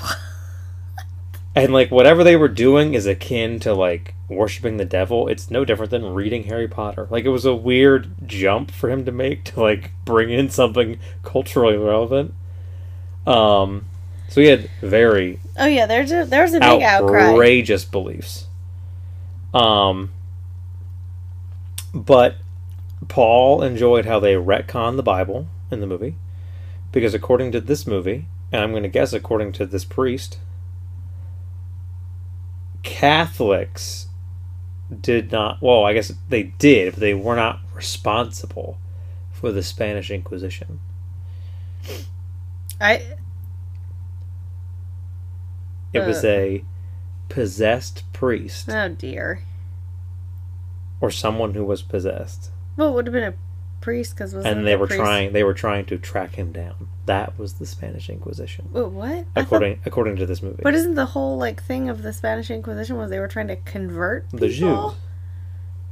And like whatever they were doing is akin to like worshiping the devil. It's no different than reading Harry Potter. Like it was a weird jump for him to make to like bring in something culturally relevant. Um so he had very Oh yeah, there's a there's a big outcry. outrageous beliefs. Um, but Paul enjoyed how they retcon the Bible in the movie, because according to this movie, and I'm going to guess according to this priest, Catholics did not. Well, I guess they did, but they were not responsible for the Spanish Inquisition. I It was Uh. a possessed priest oh dear. or someone who was possessed. Well, it would have been a priest because was and they were trying they were trying to track him down that was the spanish inquisition Wait, what? I thought- according according to this movie but isn't the whole like thing of the Spanish Inquisition was they were trying to convert the people? jews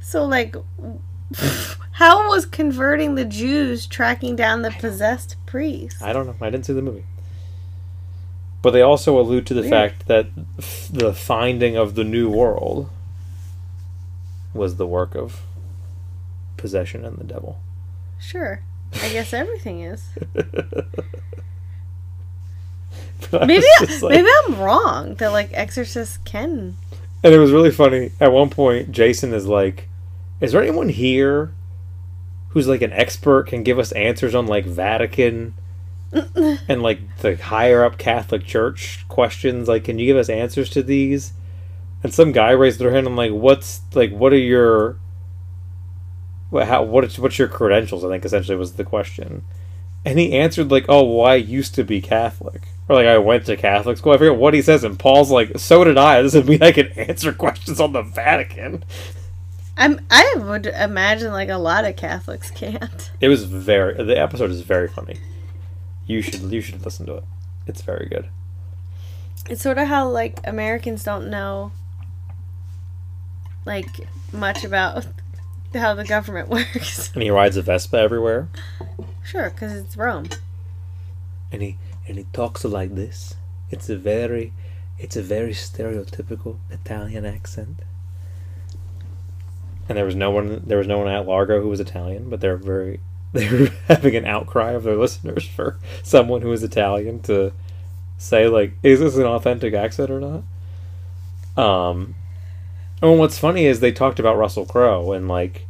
So like, how was converting the Jews tracking down the possessed priest? i don't know i didn't see the movie but they also allude to the Weird. fact that f- the finding of the new world was the work of possession and the devil Sure, I guess everything is. I Maybe like- maybe I'm wrong that like exorcists can. And it was really funny. At one point, Jason is like, "Is there anyone here who's like an expert can give us answers on like Vatican and like the higher up Catholic Church questions? Like, can you give us answers to these?" And some guy raised their hand. I'm like, "What's like? What are your what? How? What? What's your credentials?" I think essentially was the question. And he answered like, "Oh, well, I used to be Catholic." Or like I went to Catholic school. I forget what he says, and Paul's like, "So did I." This doesn't mean I can answer questions on the Vatican. I'm I would imagine like a lot of Catholics can't. It was very. The episode is very funny. You should you should listen to it. It's very good. It's sort of how like Americans don't know like much about how the government works. And he rides a Vespa everywhere, Sure, because it's Rome. and he and he talks like this. It's a very, it's a very stereotypical Italian accent. And there was no one. There was no one at Largo who was Italian, but they're very. They were having an outcry of their listeners for someone who is Italian to say like, is this an authentic accent or not? Um, and what's funny is they talked about Russell Crowe and like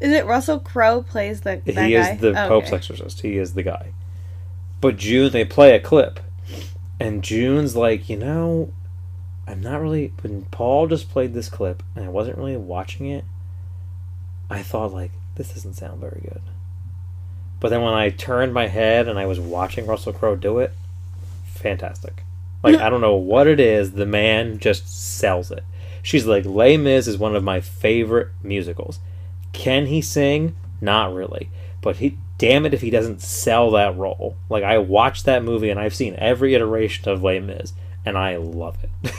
Is it Russell Crowe plays the that he guy? is the Okay. Pope's exorcist. He is the guy. But June, they play a clip, and June's like, you know, I'm not really. When Paul just played this clip and I wasn't really watching it, I thought, like, this doesn't sound very good. But then when I turned my head and I was watching Russell Crowe do it, fantastic. Like, I don't know what it is, the man just sells it. She's like, Les Mis is one of my favorite musicals. Can he sing? Not really. But he, damn it if he doesn't sell that role. Like, I watched that movie and I've seen every iteration of Les Mis, and I love it.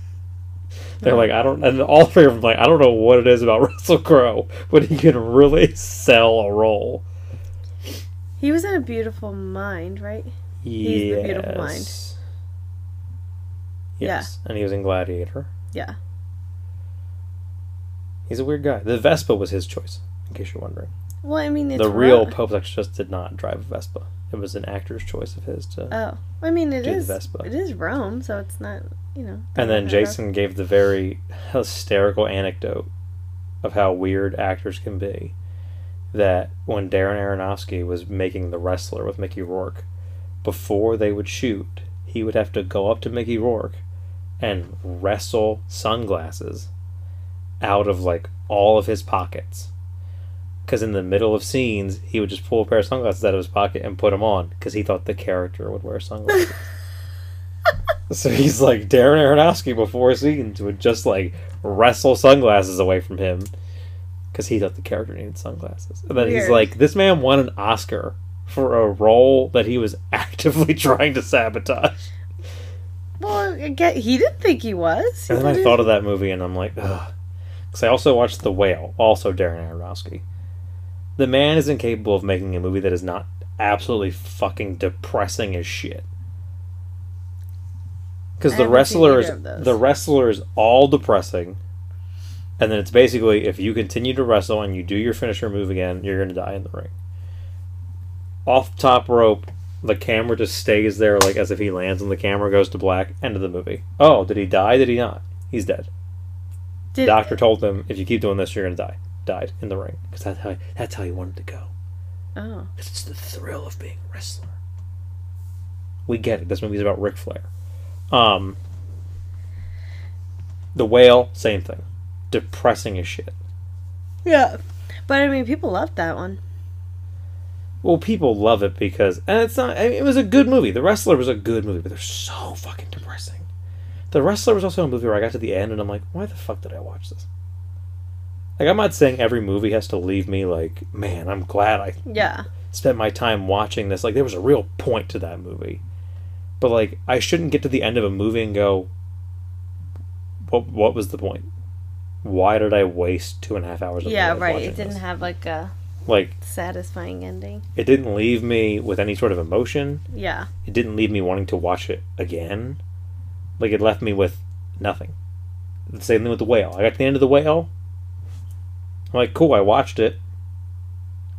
They're like, I don't, and all three of them like, I don't know what it is about Russell Crowe, but he can really sell a role. He was in a beautiful mind, right? He's the beautiful mind. Yes. Yes, and he was in Gladiator. Yeah. He's a weird guy. The Vespa was his choice, in case you're wondering. Well, I mean, it's the real Ro- Pope just did not drive a Vespa. It was an actor's choice of his to. Oh, I mean, it is. Vespa. It is Rome, so it's not. You know. and then Jason gave the very hysterical anecdote of how weird actors can be. That when Darren Aronofsky was making The Wrestler with Mickey Rourke, before they would shoot, he would have to go up to Mickey Rourke and wrestle sunglasses out of like all of his pockets. Because in the middle of scenes, he would just pull a pair of sunglasses out of his pocket and put them on because he thought the character would wear sunglasses. so he's like Darren Aronofsky before scenes would just like wrestle sunglasses away from him because he thought the character needed sunglasses. And then he's like, this man won an Oscar for a role that he was actively trying to sabotage. Well, get, he didn't think he was. He And then I thought of that movie and I'm like, ugh. Because I also watched The Whale, also Darren Aronofsky. The man is incapable of making a movie that is not absolutely fucking depressing as shit. Because the wrestler is the wrestler is all depressing, and then it's basically if you continue to wrestle and you do your finisher move again, you're gonna die in the ring. Off top rope, the camera just stays there like as if he lands and the camera goes to black. End of the movie. Oh, did he die? Did he not? He's dead. Did, Doctor told him if you keep doing this, you're gonna die. Died in the ring because that's how that's how he wanted to go. Oh. it's the thrill of being a wrestler. We get it. This movie's about Ric Flair. Um, the whale, same thing. Depressing as shit. Yeah. But I mean, people loved that one. Well, people love it because, and it's not. I mean, it was a good movie. The Wrestler was a good movie, but they're so fucking depressing. The Wrestler was also a movie where I got to the end and I'm like, why the fuck did I watch this? Like, I'm not saying every movie has to leave me like, man, I'm glad I Yeah. spent my time watching this. Like there was a real point to that movie. But like I shouldn't get to the end of a movie and go what what was the point? Why did I waste two and a half hours of my Yeah, right. It didn't this? have like a like satisfying ending. it didn't leave me with any sort of emotion. Yeah. It didn't leave me wanting to watch it again. Like it left me with nothing. The same thing with the whale. I got to the end of the whale. I'm like, cool, I watched it.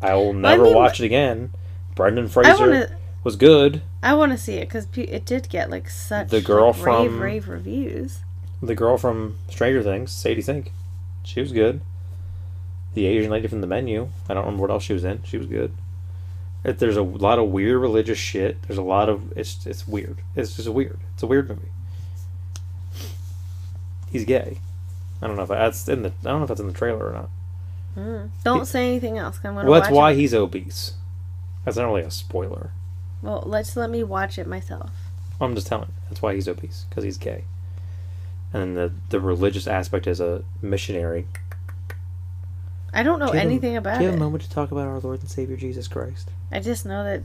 I will never mean, watch it again. Brendan Fraser want to. was good. I want to see it because it did get like such The girl like, rave, from- rave reviews. The girl from Stranger Things, Sadie Sink. She was good. The Asian lady from the menu. I don't remember what else she was in. She was good. It, there's a lot of weird religious shit. There's a lot of it's it's weird. It's just weird. It's a weird movie. He's gay. I don't know if that's in the I don't know if that's in the trailer or not. Mm. Don't say anything else. I'm gonna Well, that's why It. he's obese. That's not really a spoiler. Well, let's let me watch it myself. I'm just telling. you. That's why he's obese because he's gay. And then the the religious aspect as a missionary. I don't know Do you have a- anything about Do you have it. a moment to talk about our Lord and Savior Jesus Christ? I just know that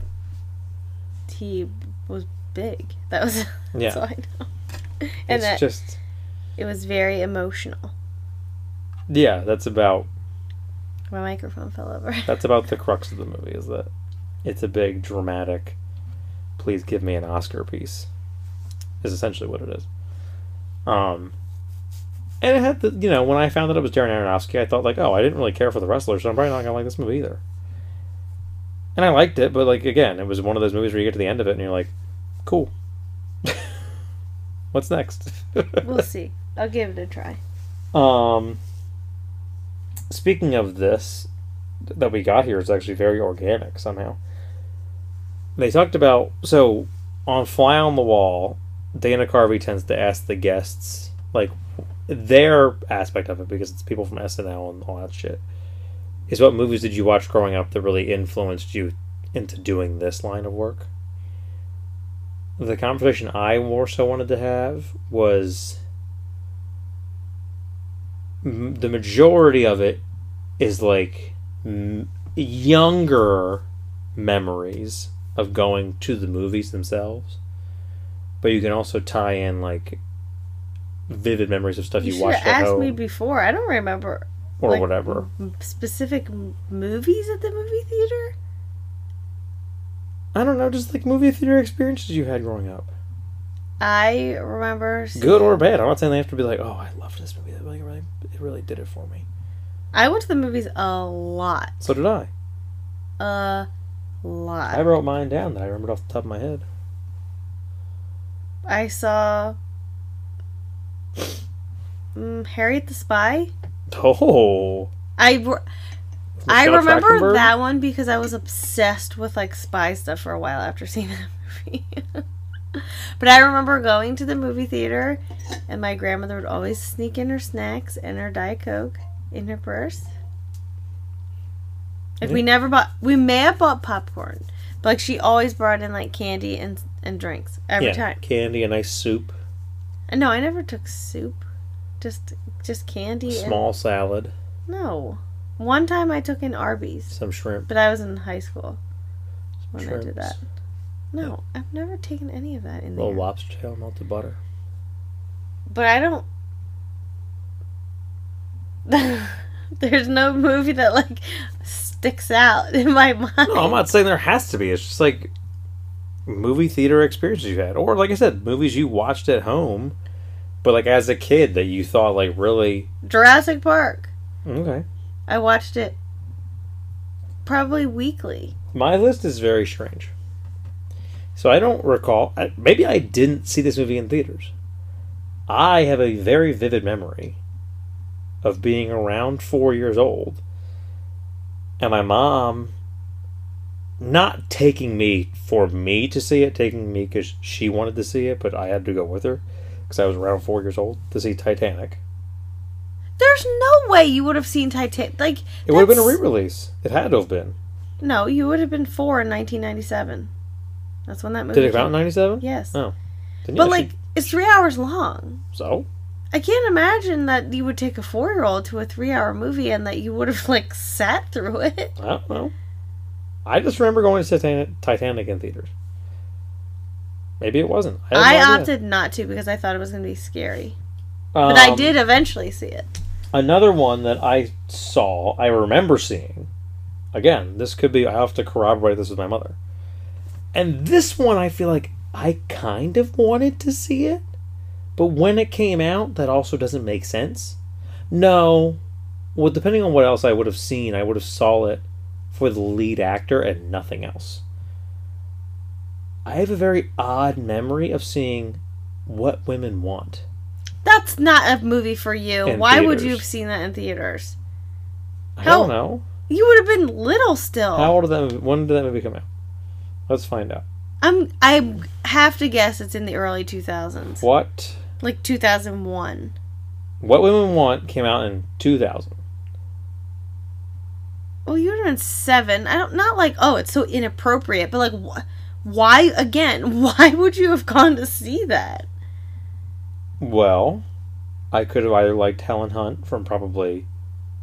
he was big. That was Yeah. that's all I know. And it's that just it was very emotional. yeah, that's about My microphone fell over. that's about the crux of the movie is that it's a big dramatic please give me an Oscar piece is essentially what it is. Um and it had the you know, when I found that it was Darren Aronofsky, I thought like, oh, I didn't really care for the wrestler, so I'm probably not gonna like this movie either. And I liked it, but like again, it was one of those movies where you get to the end of it and you're like, cool. What's next? we'll see. I'll give it a try. Um, speaking of this, that we got here is actually very organic somehow. They talked about so on Fly on the Wall, Dana Carvey tends to ask the guests like their aspect of it because it's people from SNL and all that shit. Is what movies did you watch growing up that really influenced you into doing this line of work? The conversation I more so wanted to have was the majority of it is like younger memories of going to the movies themselves but you can also tie in like vivid memories of stuff You you, watched at asked home me before. I don't remember or like, whatever. specific movies at the movie theater. I don't know, just like movie theater experiences you had growing up, I remember. good or bad. I'm not saying they have to be like, oh, I loved this movie. That really, really, it really did it for me. I went to the movies a lot. So did I. A lot. I wrote mine down that I remembered off the top of my head. I saw mm, Harriet the Spy. Oh, I, re- I remember that one because I was obsessed with like spy stuff for a while after seeing that movie. but I remember going to the movie theater and my grandmother would always sneak in her snacks and her Diet Coke in her purse. Like we never bought we may have bought popcorn. But like she always brought in like candy and and drinks every yeah, time. candy, a nice soup, no, I never took soup. Just just candy small salad, no. One time I took in Arby's, some shrimp, but I was in high school when I did that. No, I've never taken any of that in little there. lobster tail, melted butter. But I don't. There's no movie that like sticks out in my mind. No, I'm not saying there has to be. It's just like movie theater experiences you had, or like I said, movies you watched at home, but like as a kid that you thought like really Jurassic Park. okay. I watched it probably weekly. My list is very strange. So I don't recall. Maybe I didn't see this movie in theaters. I have a very vivid memory of being around four years old, and my mom not taking me for me to see it, taking me because she wanted to see it, but I had to go with her because I was around four years old to see Titanic. There's no way you would have seen Titanic. Like It would have been a re-release. It had to have been. No, you would have been four in 1997. That's when that movie. Did it come out in '97? Yes, Oh. Then but yeah, like she- it's three hours long. so I can't imagine that you would take a four-year-old to a three-hour movie and that you would have like sat through it. I don't know. I just remember going to Titanic, Titanic in theaters. Maybe it wasn't. I, I, no opted not to because I thought it was going to be scary. But I Um, did eventually see it. Another one that I saw, I remember seeing. Again, this could be. I have to corroborate this with my mother. And this one, I feel like I kind of wanted to see it, but when it came out, that also doesn't make sense. No, well, depending on what else I would have seen, I would have saw it for the lead actor and nothing else. I have a very odd memory of seeing What Women Want. That's not a movie for you. In Why would you have seen that in theaters? I How- don't know. You would have been little still. How old did that movie, when did that movie come out? Let's find out. I'm I have to guess it's in the early 2000s. What Like 2001. What Women Want came out in 2000. Well, you would have been 7. I don't not like, oh, it's so inappropriate, but like wh- why again? Why would you have gone to see that? Well, I could have either liked Helen Hunt from probably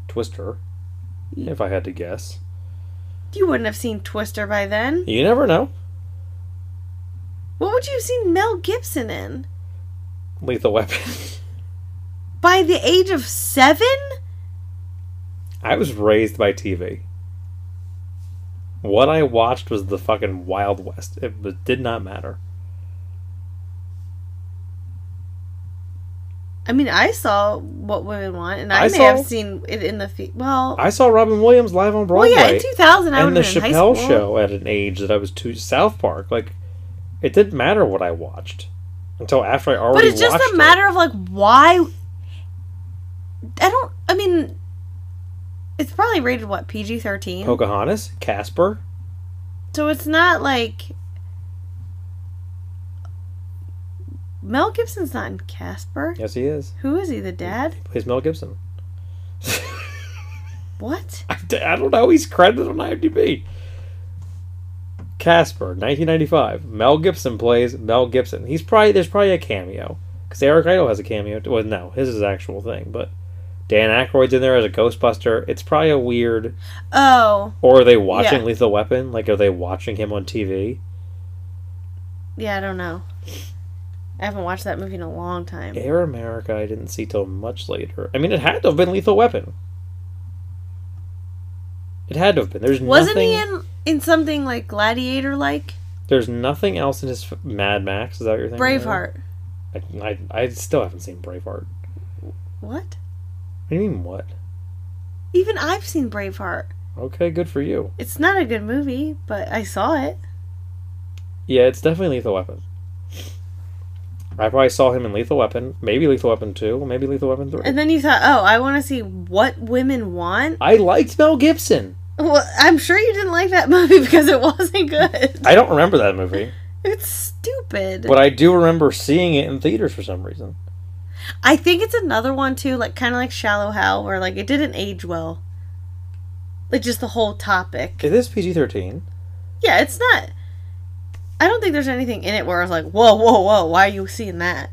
Twister, if I had to guess. You wouldn't have seen Twister by then. You never know. What would you have seen Mel Gibson in? Lethal Weapon. By the age of 7? I was raised by TV. What I watched was the fucking Wild West. It was, did not matter. I mean, I saw What Women Want, and I, I may saw- have seen it in the. Fe- well, I saw Robin Williams live on well, Broadway. yeah, in 2000, I and the Chappelle show at an age that I was too South Park. Like, it didn't matter what I watched until after I already. But it's just a it. matter of like why. I don't. I mean, it's probably rated what PG thirteen. Pocahontas, Casper. So it's not like Mel Gibson's not in Casper. Yes, he is. Who is he? The dad? He plays Mel Gibson. What? I, I don't know. He's credited on IMDb. Casper, 1995. Mel Gibson plays Mel Gibson. He's probably there's probably a cameo because Eric Idle has a cameo. Well, no, his is actual thing, but Dan Aykroyd's in there as a Ghostbuster. It's probably a weird. Oh, Or are they watching Yeah. Lethal Weapon? Like, are they watching him on TV? yeah. I don't know. I haven't watched that movie in a long time. Air America, I didn't see till much later. I mean, it had to have been Lethal Weapon. It had to have been. There's Wasn't nothing. he in in something like Gladiator, like There's nothing else in his f- Mad Max. Is that what you're thinking? Braveheart? I, I, I still haven't seen Braveheart. What? Do you mean, what? Even I've seen Braveheart. Okay, good for you. It's not a good movie, but I saw it. Yeah, it's definitely Lethal Weapon. I probably saw him in Lethal Weapon, maybe Lethal Weapon 2, maybe Lethal Weapon 3. And then you thought, oh, I want to see what women want. I liked Mel Gibson. Well, I'm sure you didn't like that movie because it wasn't good. I don't remember that movie, It's stupid. but I do remember seeing it in theaters for some reason. I think it's another one too, like kind of like Shallow Hal, where like it didn't age well. Like just the whole topic. Is this PG 13? Yeah, it's not. I don't think there's anything in it where I was like, whoa, whoa, whoa, why are you seeing that?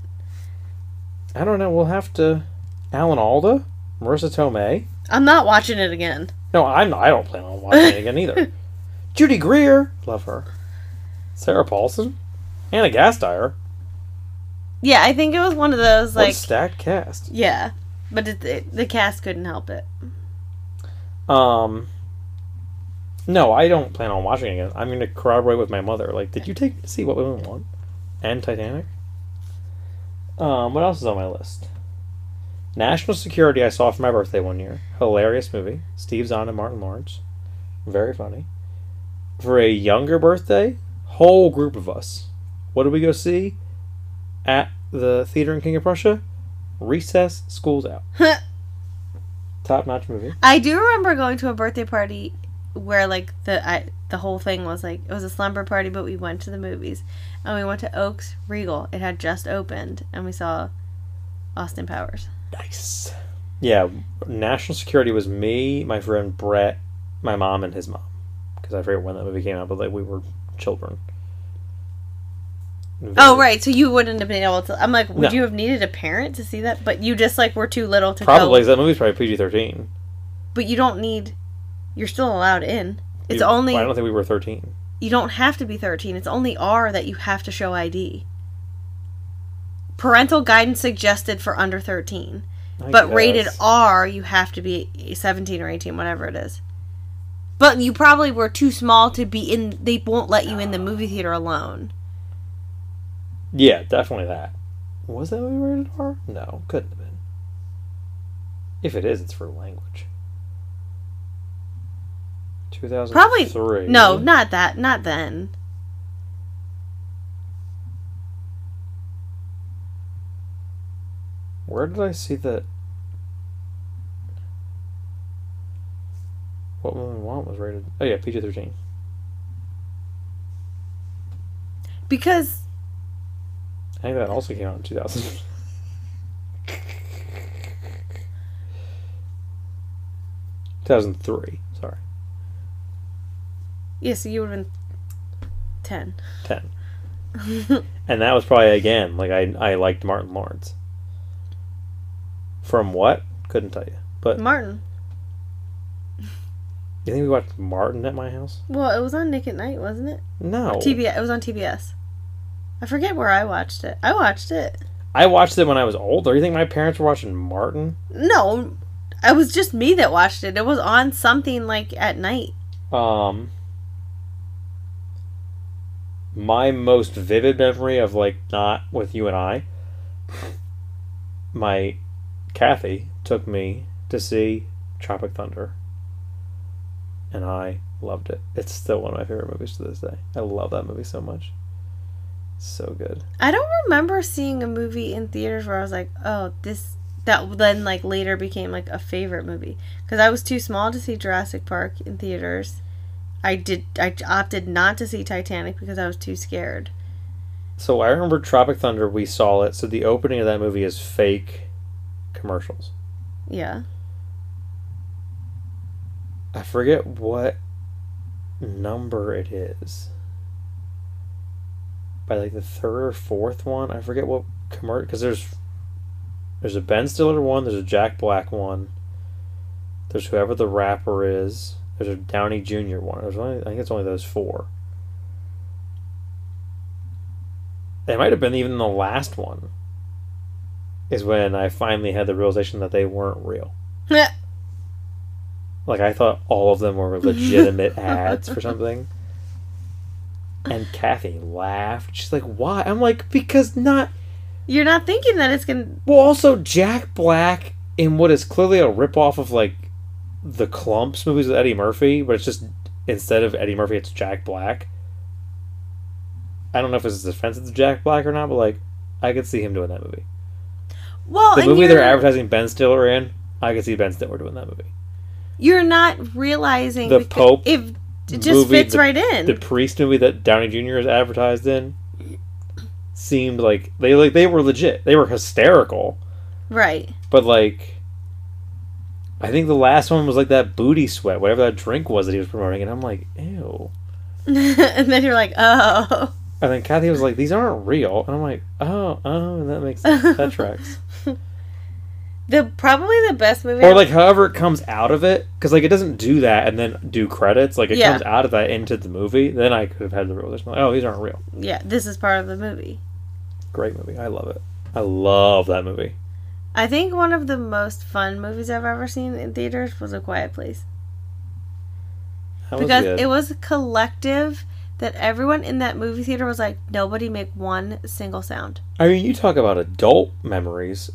I don't know. We'll have to. Alan Alda? Marisa Tomei? I'm not watching it again. No, I'm. I don't plan on watching it again either. Judy Greer, love her. Sarah Paulson, Anna Gasteyer. Yeah, I think it was one of those like, stacked cast. yeah, but it, it, the cast couldn't help it. Um. No, I don't plan on watching it again. I'm going to corroborate with my mother. Like, did you take me to see What Women Want and Titanic? Um, what else is on my list? National Security. I saw for my birthday one year. Hilarious movie. Steve Zahn and Martin Lawrence. Very funny. For a younger birthday, whole group of us. What did we go see at the theater in King of Prussia? Recess. School's out. Top notch movie. I do remember going to a birthday party where like the I, the whole thing was like it was a slumber party, but we went to the movies and we went to Oaks Regal. It had just opened, and we saw Austin Powers. Nice. Yeah, national security was me, my friend Brett, my mom, and his mom. Because I forget when that movie came out, but like we were children. Oh right, so you wouldn't have been able to. I'm like, would No. you have needed a parent to see that? But you just like were too little to Probably go. that movie's probably PG thirteen. But you don't need. You're still allowed in. It's only I don't think we were thirteen. you don't have to be 13. It's only R that you have to show ID. Parental guidance suggested for under 13. I But rated. R, you have to be 17 or 18, whatever it is. But you probably were too small to be in. They won't let you in the movie theater alone. Yeah, definitely that. Was that movie rated R? No, couldn't have been. If it is, it's for language. Two thousand Probably three. no, not that, not then. Where did I see that? What Women Want was rated. Oh yeah, PG thirteen. Because I think that also came out in two thousand. Two thousand three. Sorry, yeah, so you would have been 10. ten. And that was probably again like I I liked Martin Lawrence. From what? Couldn't tell you. But Martin. you think we watched Martin at my house? Well, it was on Nick at Night, wasn't it? No. TBS. It was on TBS. I forget where I watched it. I watched it. I watched it when I was older. You think my parents were watching Martin? No, it was just me that watched it. It was on something like at night. Um, my most vivid memory of like not with you and I, my Kathy took me to see Tropic Thunder, and I loved it. It's still one of my favorite movies to this day. I love that movie so much. So good. I don't remember seeing a movie in theaters where I was like, "Oh, this." That then like later became like a favorite movie because I was too small to see Jurassic Park in theaters. I did. I opted not to see Titanic because I was too scared. So I remember Tropic Thunder. We saw it. So the opening of that movie is fake commercials. Yeah. I forget what number it is. By like the third or fourth one, I forget what commercial because there's there's a Ben Stiller one, there's a Jack Black one, there's whoever the rapper is, there's a Downey Jr. one. There's only I think it's only those four. It might have been even the last one. Is when I finally had the realization that they weren't real. Like I thought all of them were legitimate ads for something. And Kathy laughed. She's like, "Why?" I'm like, "Because not." You're not thinking that it's gonna. Well, also Jack Black in what is clearly a ripoff of like the Klumps movies with Eddie Murphy, but it's just instead of Eddie Murphy, it's Jack Black. I don't know if it's offensive to Jack Black or not, but like, I could see him doing that movie. Well, The movie they're advertising Ben Stiller in, I could see Ben Stiller doing that movie. you're not realizing The Pope If it just movie, fits the- right in. the priest movie that Downey Jr. is advertised in seemed like they like they were legit. They were hysterical, right. but like I think the last one was like that booty sweat, whatever that drink was that he was promoting, and I'm like, ew. and then you're like, oh. And then Kathy was like, these aren't real, and I'm like, oh, oh, and that makes sense. that tracks. The probably the best movie. Or like however it comes out of it, because like it doesn't do that and then do credits. Like it Yeah. comes out of that into the movie. Then I could have had the realization, like, oh, these aren't real. yeah, this is part of the movie. Great movie, I love it. I love that movie. I think one of the most fun movies I've ever seen in theaters was A Quiet Place. That was because good. it was a collective that everyone in that movie theater was like, nobody make one single sound. I mean, you talk about adult memories.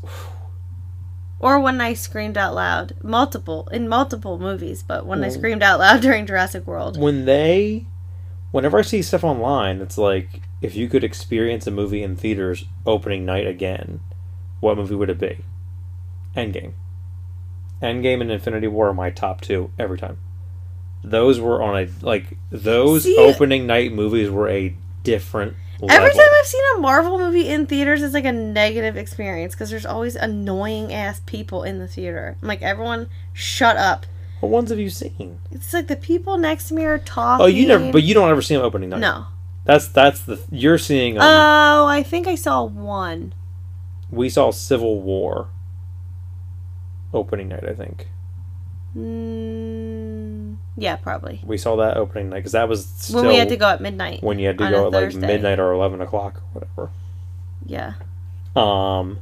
Or when I screamed out loud, multiple in multiple movies, but when I hmm. screamed out loud during Jurassic World. When they, whenever I see stuff online, it's like if you could experience a movie in theaters opening night again, what movie would it be? Endgame. Endgame and Infinity War are my top two every time. Those were on a like those See- opening night movies were a different level. Every time I've seen a Marvel movie in theaters, it's like a negative experience because there's always annoying ass people in the theater. I'm like, everyone, shut up. what ones have you seen? It's like the people next to me are talking. Oh, you never, but you don't ever see them opening night. no. That's that's the you're seeing. Um, Oh, I think I saw one. we saw Civil War opening night. I think Mm, yeah, probably. we saw that opening night because that was still when we had to go at midnight. when you had to go at like midnight or eleven o'clock or whatever. Yeah. Um.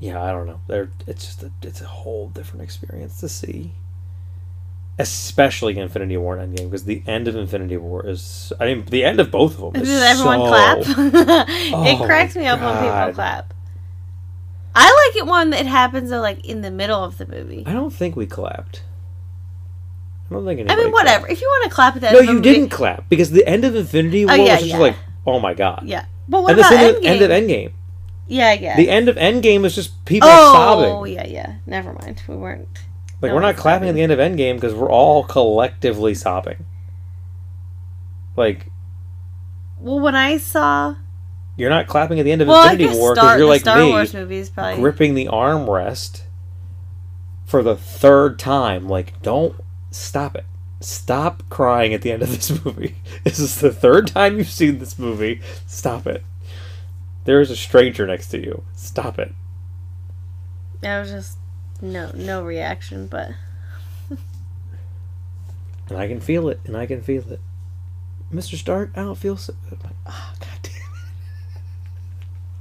Yeah, I don't know. There, it's just a, it's a whole different experience to see, especially Infinity War and Endgame because the end of Infinity War is. I mean, the end of both of them. Does Is everyone so- clap? Oh it cracks me up when people clap. I like it when it happens though, like in the middle of the movie. I don't think we clapped. I don't think I mean, whatever. clapped. If you want to clap at that, No, end of you the movie- didn't clap because the end of Infinity oh, War Oh, yeah, was just yeah. like, oh my god. Yeah, but what and the about same Endgame? end of Endgame. yeah, yeah. The end of Endgame is just people oh, sobbing. Oh yeah, yeah. Never mind. We weren't. Like no we're not clapping at the end of Endgame because we're all collectively sobbing. Like Well, when I saw, you're not clapping at the end of well, Infinity War because you're like Star me, Wars movies probably. gripping the armrest for the third time. Like, don't stop it. Stop crying at the end of this movie. This is the third time you've seen this movie. Stop it. There is a stranger next to you. Stop it. I was just no, no reaction, but And I can feel it, and I can feel it. Mr. Stark, I don't feel so good. I'm like, ah, god damn it.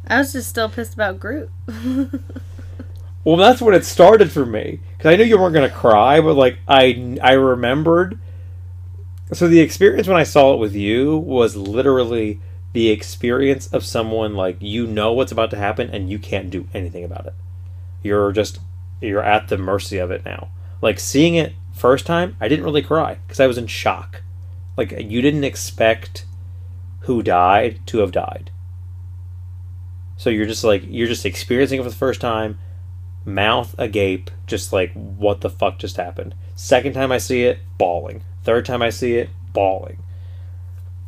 I was just still pissed about Groot. Well, that's when it started for me. Because I knew you weren't to cry, but, like, I, I remembered. So the experience when I saw it with you was literally the experience of someone, like, you know what's about to happen, and you can't do anything about it. You're just, you're at the mercy of it now. Like, seeing it first time, I didn't really cry, because I was in shock. Like, you didn't expect who died to have died. So you're just like you're just experiencing it for the first time, mouth agape, just like what the fuck just happened. Second time I see it, bawling. Third time I see it, bawling.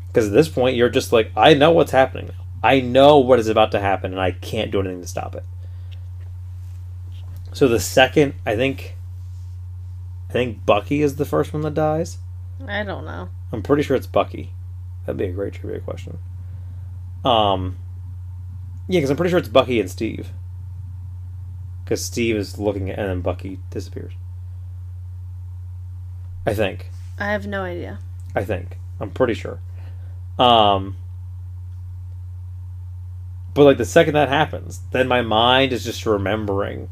Because at this point, you're just like, I know what's happening. I know what is about to happen, and I can't do anything to stop it. So the second, I think, I think Bucky is the first one that dies. I don't know. I'm pretty sure it's Bucky. That'd be a great trivia question. Um, yeah, because I'm pretty sure it's Bucky and Steve. Because Steve is looking at, and then Bucky disappears. I think. I have no idea. I think. I'm pretty sure. Um, but like the second that happens, then my mind is just remembering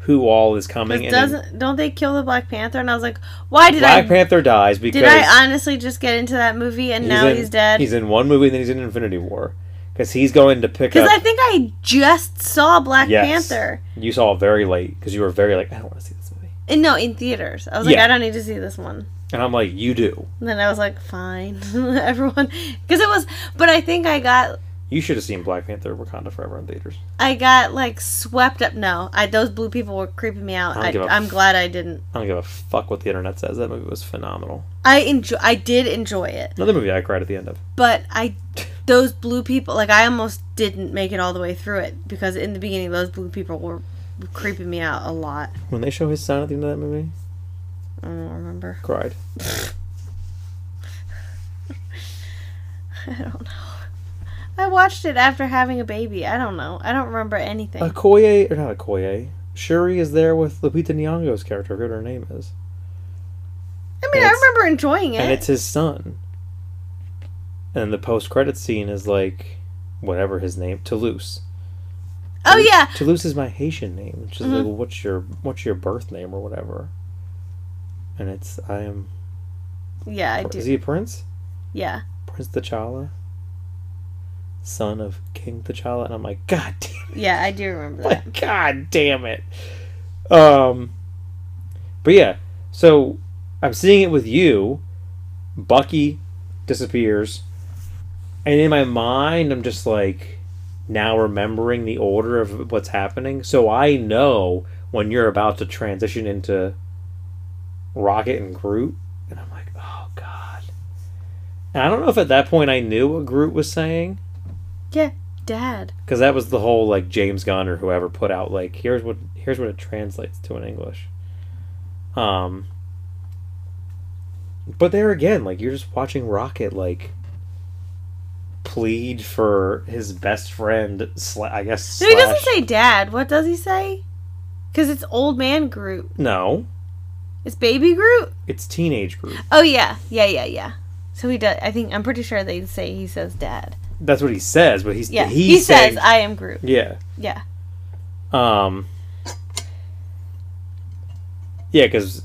who all is coming. Doesn't don't they kill the Black Panther? And I was like, why did I Black I Panther dies because did I honestly just get into that movie and now in, he's dead? He's in one movie and then he's in Infinity War because he's going to pick up Because up. I think I just saw Black Yes. Panther. You saw it very late because you were very like, I don't want to see this movie, And no, in theaters. I was like, I don't need to see this one. and I'm like, you do. And then I was like, fine, everyone, because it was. But I think I got You should have seen Black Panther: Wakanda Forever in theaters. I got like swept up. No, I those blue people were creeping me out. I don't I, give a I'm glad I didn't. I don't give a fuck what the internet says. That movie was phenomenal. I enjoy. I did enjoy it, Another movie I cried at the end of. but I those blue people like I almost didn't make it all the way through it because in the beginning those blue people were creeping me out a lot. When they show his son at the end of that movie, I don't remember. cried. I don't know. I watched it after having a baby. I don't know. I don't remember anything. Okoye, or not Okoye, Shuri is there with Lupita Nyong'o's character, whatever her name is. I mean, and I remember enjoying it And it's his son. And the post credit scene is like, whatever his name, Toulouse. Oh yeah, Toulouse is my Haitian name. Which is Mhm. like, well, what's your what's your birth name or whatever? And it's I am. yeah, I Is do. he a prince? Yeah, Prince T'Challa, son of King T'Challa, and I'm like, God damn yeah, I do remember it! that. Like, God damn it! Um, but yeah, so I'm seeing it with you. Bucky disappears, and in my mind, I'm just like now remembering the order of what's happening, so I know when you're about to transition into Rocket and Groot, and I'm like, oh god. And I don't know if at that point I knew what Groot was saying Yeah, Dad. because that was the whole like James Gunn or whoever put out like here's what here's what it translates to in English. Um, but there again, like you're just watching Rocket like plead for his best friend. Sla- I guess. No, he doesn't say dad. What does he say? Because it's old man Groot. No, It's baby Groot. it's teenage Groot. Oh yeah, yeah, yeah, yeah. So he does. I think I'm pretty sure they say he says dad. That's what he says, but he's Yeah, he's he saying, says I am Groot. yeah. Yeah. Um. Yeah, because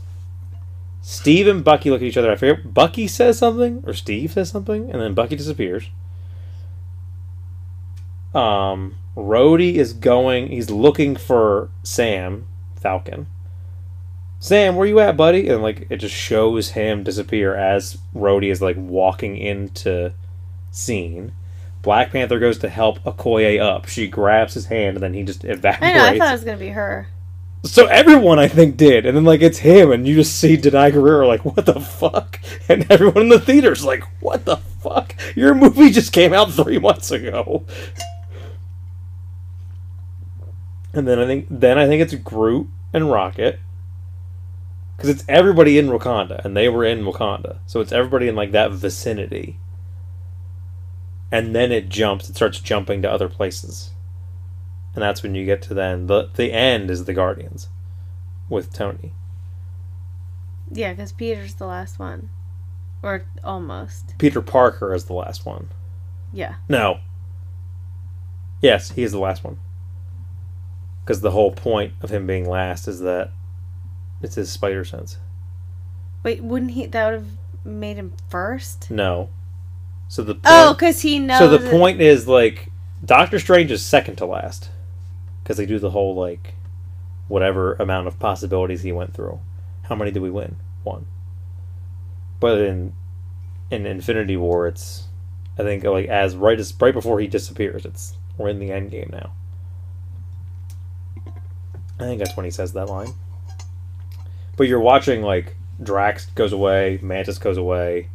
Steve and Bucky look at each other. I forget. Bucky says something, or Steve says something, and then Bucky disappears. Um, Rhodey is going. He's looking for Sam Falcon. Sam, where you at, buddy? And like it just shows him disappear as Rhodey is like walking into scene. Black Panther goes to help Okoye up. She grabs his hand, and then he just evaporates. I know. I thought it was gonna be her. So everyone, I think, did, and then like it's him, and you just see Danai Gurira like, "What the fuck?" And everyone in the theaters like, "What the fuck? Your movie just came out three months ago." And then I think, then I think it's Groot and Rocket, because it's everybody in Wakanda, and they were in Wakanda, so it's everybody in like that vicinity. And then it jumps; it starts jumping to other places and that's when you get to then the the end is the Guardians with Tony. Yeah, because Peter's the last one, or almost. Peter Parker is the last one. Yeah. No. Yes, he is the last one. Because the whole point of him being last is that it's his spider sense. Wait, wouldn't he? That would have made him first. No. So the oh, point, Oh, because he knows. so the it- point is like Doctor Strange is second to last because they do the whole like whatever amount of possibilities he went through. How many did we win? One. But in in Infinity War, it's I think like as right as right before he disappears, it's we're in the end game now. I think that's when he says that line. But you're watching like Drax goes away, Mantis goes away,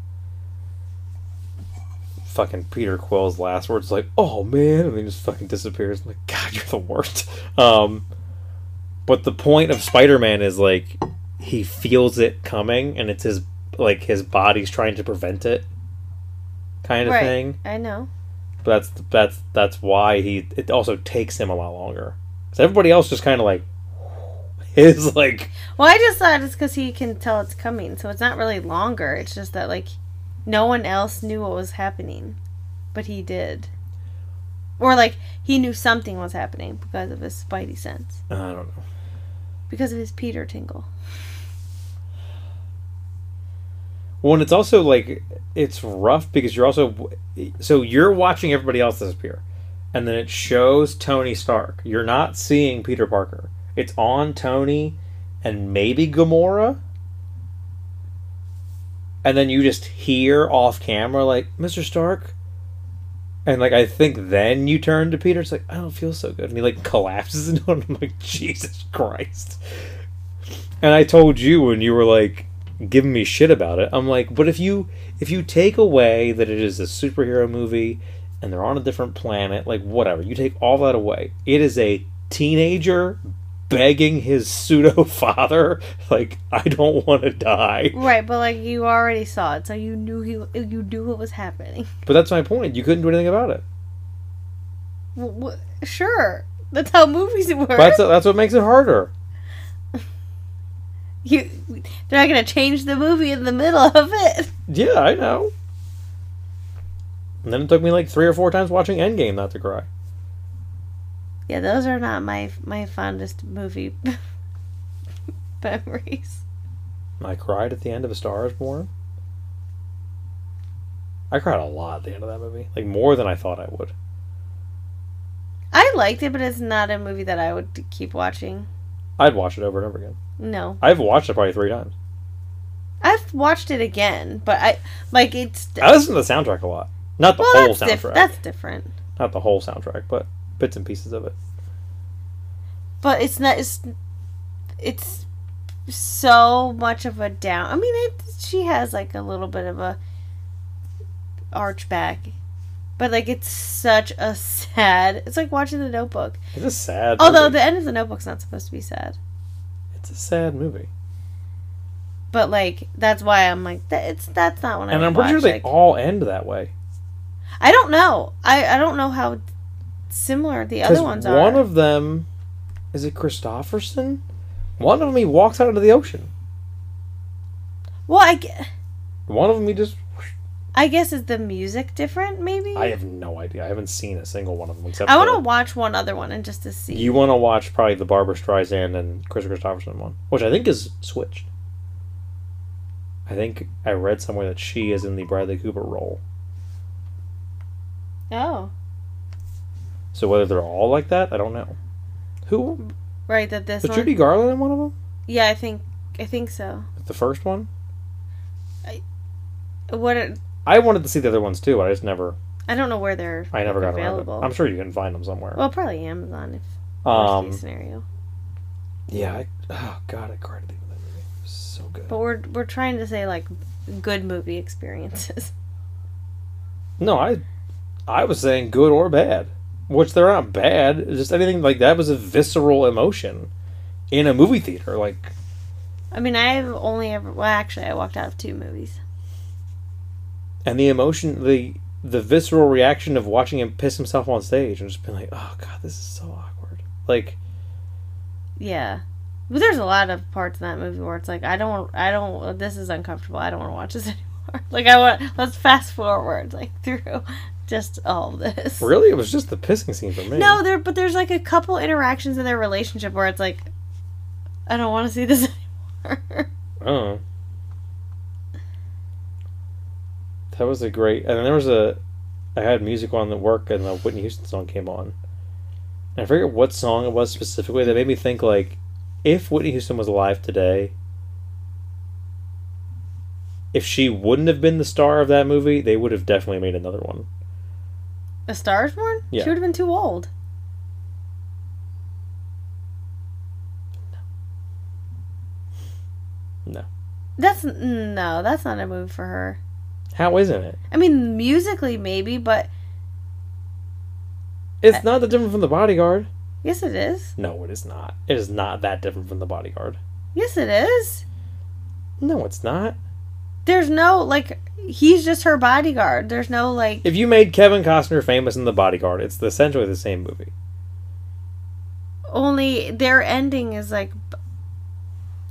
fucking Peter Quill's last words like, "Oh man," and then he just fucking disappears. I'm like, God, you're the worst. Um, but the point of Spider-Man is like he feels it coming, and it's his like his body's trying to prevent it, kind of Right. thing. I know. But that's that's that's why he. It also takes him a lot longer. Because everybody else just kind of like is like Well, I just thought it's because he can tell it's coming, so it's not really longer. It's just that like no one else knew what was happening, but he did, or like he knew something was happening because of his spidey sense, I don't know. because of his Peter tingle. Well, and it's also like it's rough because you're also so you're watching everybody else disappear, and then it shows Tony Stark. You're not seeing Peter Parker. It's on Tony and maybe Gamora, and then you just hear off camera like Mr. Stark, and like I think then you turn to Peter. It's like I don't feel so good, and he like collapses into it. I'm like Jesus Christ. And I told you when you were like giving me shit about it. I'm like, but if you if you take away that it is a superhero movie and they're on a different planet, like whatever, you take all that away. It is a teenager begging his pseudo father, like, I don't want to die. Right, but like you already saw it, so you knew he you knew what was happening. But that's my point. You couldn't do anything about it. W- w- sure, that's how movies work. That's that's what makes it harder. you, they're not gonna change the movie in the middle of it. Yeah, I know. And then it took me like three or four times watching Endgame not to cry. Yeah, those are not my my fondest movie memories. I cried at the end of A Star Is Born. I cried a lot at the end of that movie, like more than I thought I would. I liked it, but it's not a movie that I would keep watching. I'd watch it over and over again. No, I've watched it probably three times. I've watched it again, but I like it's. I listen to the soundtrack a lot, not the well, whole that's soundtrack, diff- that's different. not the whole soundtrack, but bits and pieces of it. But it's not. It's it's so much of a down. I mean, it, she has like a little bit of a arch back, but like it's such a sad. It's like watching The Notebook. It's a sad. Although movie. the end of The Notebook's not supposed to be sad. it's a sad movie, But like that's why I'm like that. It's that's not what I. and I'm pretty sure they like- all end that way. I don't know. I I don't know how similar the other ones are. one of them is it Kristofferson. One of them he walks out into the ocean. well, I, gue- One of them he just. I guess is the music different? Maybe. I have no idea. I haven't seen a single one of them except. I want to watch one other one and just to see. You want to watch probably the Barbra Streisand and Kris Kristofferson one, which I think is switched. I think I read somewhere that she is in the Bradley Cooper role. oh, So whether they're all like that, I don't know. Who right. That this was one. Judy Garland in one of them? Yeah, I think I think so. The first one. I. What? Are, I wanted to see the other ones too, but I just never. I don't know where they're. I never got available. I'm sure you can find them somewhere. Well, probably Amazon if worst um, case scenario. yeah. I, oh God, I cried at the end of that movie. It was so good. But we're we're trying to say like good movie experiences. No, I, I was saying good or bad, which they're not bad. Just anything like that was a visceral emotion in a movie theater. Like I mean, I've only ever. Well, actually, I walked out of two movies. and the emotion the the visceral reaction of watching him piss himself on stage and just being like oh god this is so awkward like Yeah. But there's a lot of parts in that movie where it's like I don't I don't this is uncomfortable. I don't want to watch this anymore. Like I want let's fast forward like through just all this. really? It was just the pissing scene for me. No, there but there's like a couple interactions in their relationship where it's like I don't want to see this anymore. oh. That was a great and then there was a i had music on at work and the whitney houston song came on. And i forget what song it was specifically. That made me think like if whitney houston was alive today if she wouldn't have been the star of that movie they would have definitely made another one A Star is Born? Yeah. She would have been too old. No. That's no, that's not a move for her. How isn't it? I mean, musically maybe, but It's not that different from the bodyguard. yes, it is. No, it is not. It is not that different from the bodyguard. Yes, it is. No, it's not. There's no like he's just her bodyguard. There's no like If you made Kevin Costner famous in the bodyguard, it's essentially the same movie. only their ending is like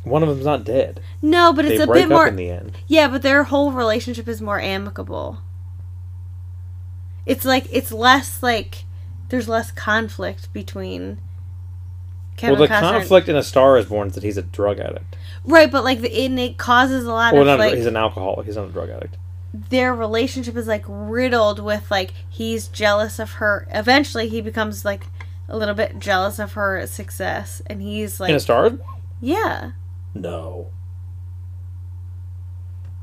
One of them's not dead. no, but it's they a break bit more in the end. Yeah, but their whole relationship is more amicable. It's like it's less like there's less conflict between Kevin well, the Costner. and- conflict in A Star Is Born is that he's a drug addict. Right? But like the and it causes a lot Well, of not like he's an alcoholic. He's not a drug addict. their relationship is like riddled with like he's jealous of her. Eventually, he becomes like a little bit jealous of her success, and he's like. in A Star? Yeah, No.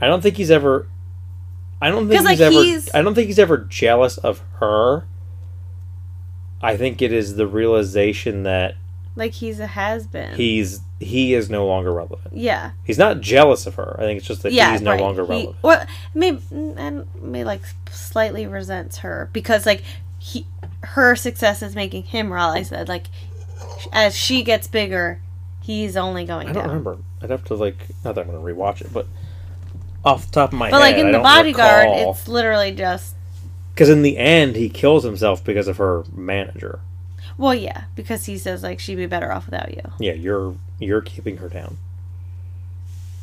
I don't think he's ever. I don't think he's like, ever. he's- I don't think he's ever jealous of her. I think it is the realization that like he's a has been. he's he is no longer relevant. yeah, He's not jealous of her. I think it's just that yeah, he's no right. longer He- relevant. Well, maybe and may like slightly resents her because like he her success is making him realize that like as she gets bigger, he's only going I don't down. remember. I'd have to like. Not that I'm going to rewatch it, but off the top of my But like in I the bodyguard, recall. it's literally just Because in the end, he kills himself because of her manager. well, yeah, because he says like she'd be better off without you. Yeah, you're you're keeping her down.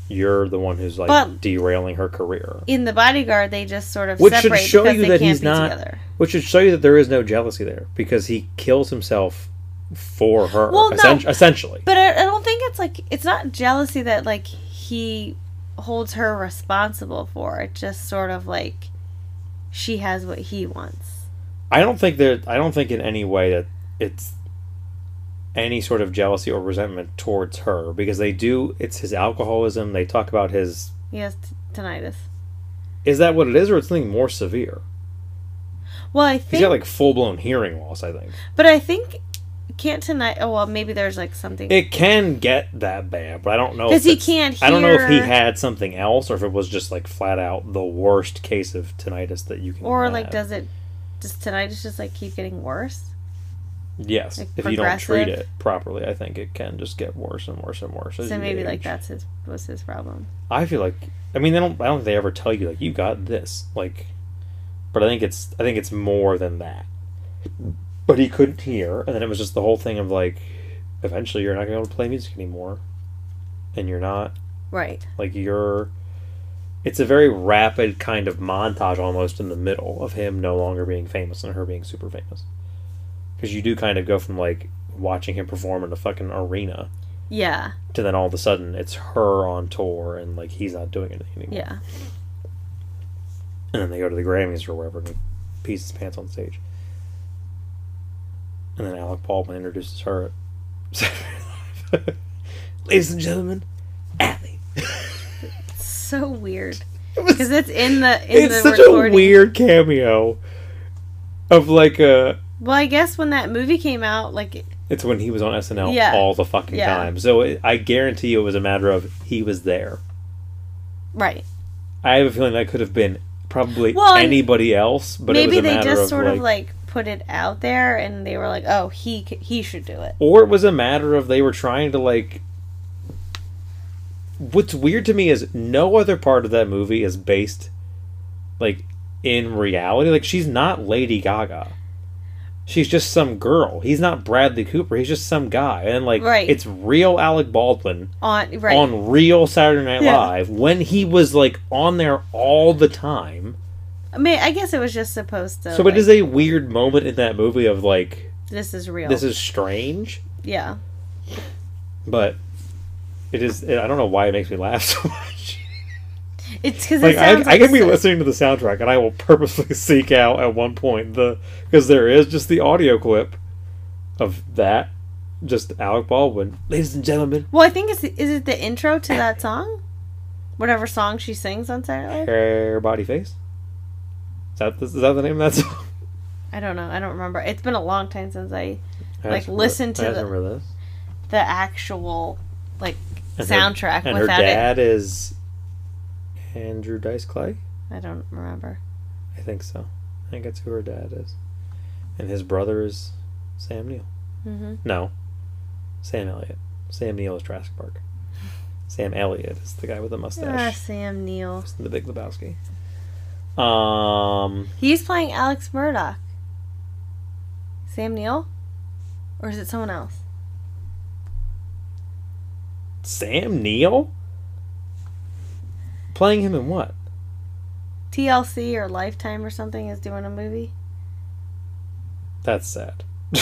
You're the one who's like But- derailing her career, In the bodyguard, they just sort of Which should show you that he's not- together. which should show you that there is no jealousy there because he kills himself for her, Well, no. essentially. But I, I don't think it's like it's not jealousy that like he holds her responsible for. It just sort of like she has what he wants. I don't think that I don't think in any way that it's any sort of jealousy or resentment towards her because they do. It's his alcoholism. They talk about his. He has t- tinnitus. Is that what it is, or it's something more severe? Well, I He's think, got like full blown hearing loss. I think but I think can't tonight. Oh well, maybe there's like something. it can get that bad, but I don't know because he can't I don't know if he had something else or if it was just like flat out the worst case of tinnitus that you can. or like does it? Does tinnitus just like keep getting worse? Yes, like, if you don't treat it properly, I think it can just get worse and worse and worse. So maybe like that's his was his problem. I feel like I mean they don't I don't think they ever tell you like you got this like but I think it's I think it's more than that. But he couldn't hear and then it was just the whole thing of like eventually you're not going to be able to play music anymore and you're not Right. like you're it's a very rapid kind of montage almost in the middle of him no longer being famous and her being super famous. Cuz you do kind of go from like watching him perform in a fucking arena Yeah. to then all of a sudden it's her on tour and like he's not doing anything anymore. Yeah. And then they go to the Grammys or wherever and he pees his pants on stage. And then Alec Baldwin introduces her at Saturday Night Ladies and gentlemen, Allie. So weird because it's in the in it's the such recording. a weird cameo of like a. Well, I guess when that movie came out, like It's when he was on SNL Yeah. all the fucking Yeah. time. So it, I guarantee you it was a matter of he was there. right. I have a feeling that could have been probably Well, anybody else, but it Maybe was a they just of sort like, of like put it out there, and they were like, "Oh, he he should do it." or it was a matter of they were trying to like what's weird to me is no other part of that movie is based like in reality like she's not lady gaga she's just some girl he's not bradley cooper he's just some guy and like Right. it's real alec baldwin On right. on real saturday night Yeah. live when he was like on there all the time I mean, I guess it was just supposed to. so like, it is a weird moment in that movie of like This is real. this is strange yeah. but it is i don't know why it makes me laugh so much It's because like it I, sounds I can be so- listening to the soundtrack and i will purposely seek out at one point the because there is just the audio clip of that just alec baldwin. Ladies and gentlemen. Well, I think it's is it the intro to that song, whatever song she sings on Saturday? Night hair body face? Is that, the, is that the name of that song? I don't know. I don't remember. It's been a long time since I I Like, just listen remember- to I the- remember this. the actual like And her- soundtrack and her without it. dad andrew dice clay I don't remember. I think so. I think that's who her dad is. And his brother is Sam Neill. Mm-hmm. No. Sam Elliott. Sam Neill is Jurassic Park. Sam Elliott is the guy with the Ah, mustache. Sam Neill. the Big Lebowski. Um, He's playing Alex Murdaugh. Sam Neill? Or is it someone else? Sam Neill? Playing him in what? TLC or Lifetime or something is doing a movie? That's sad.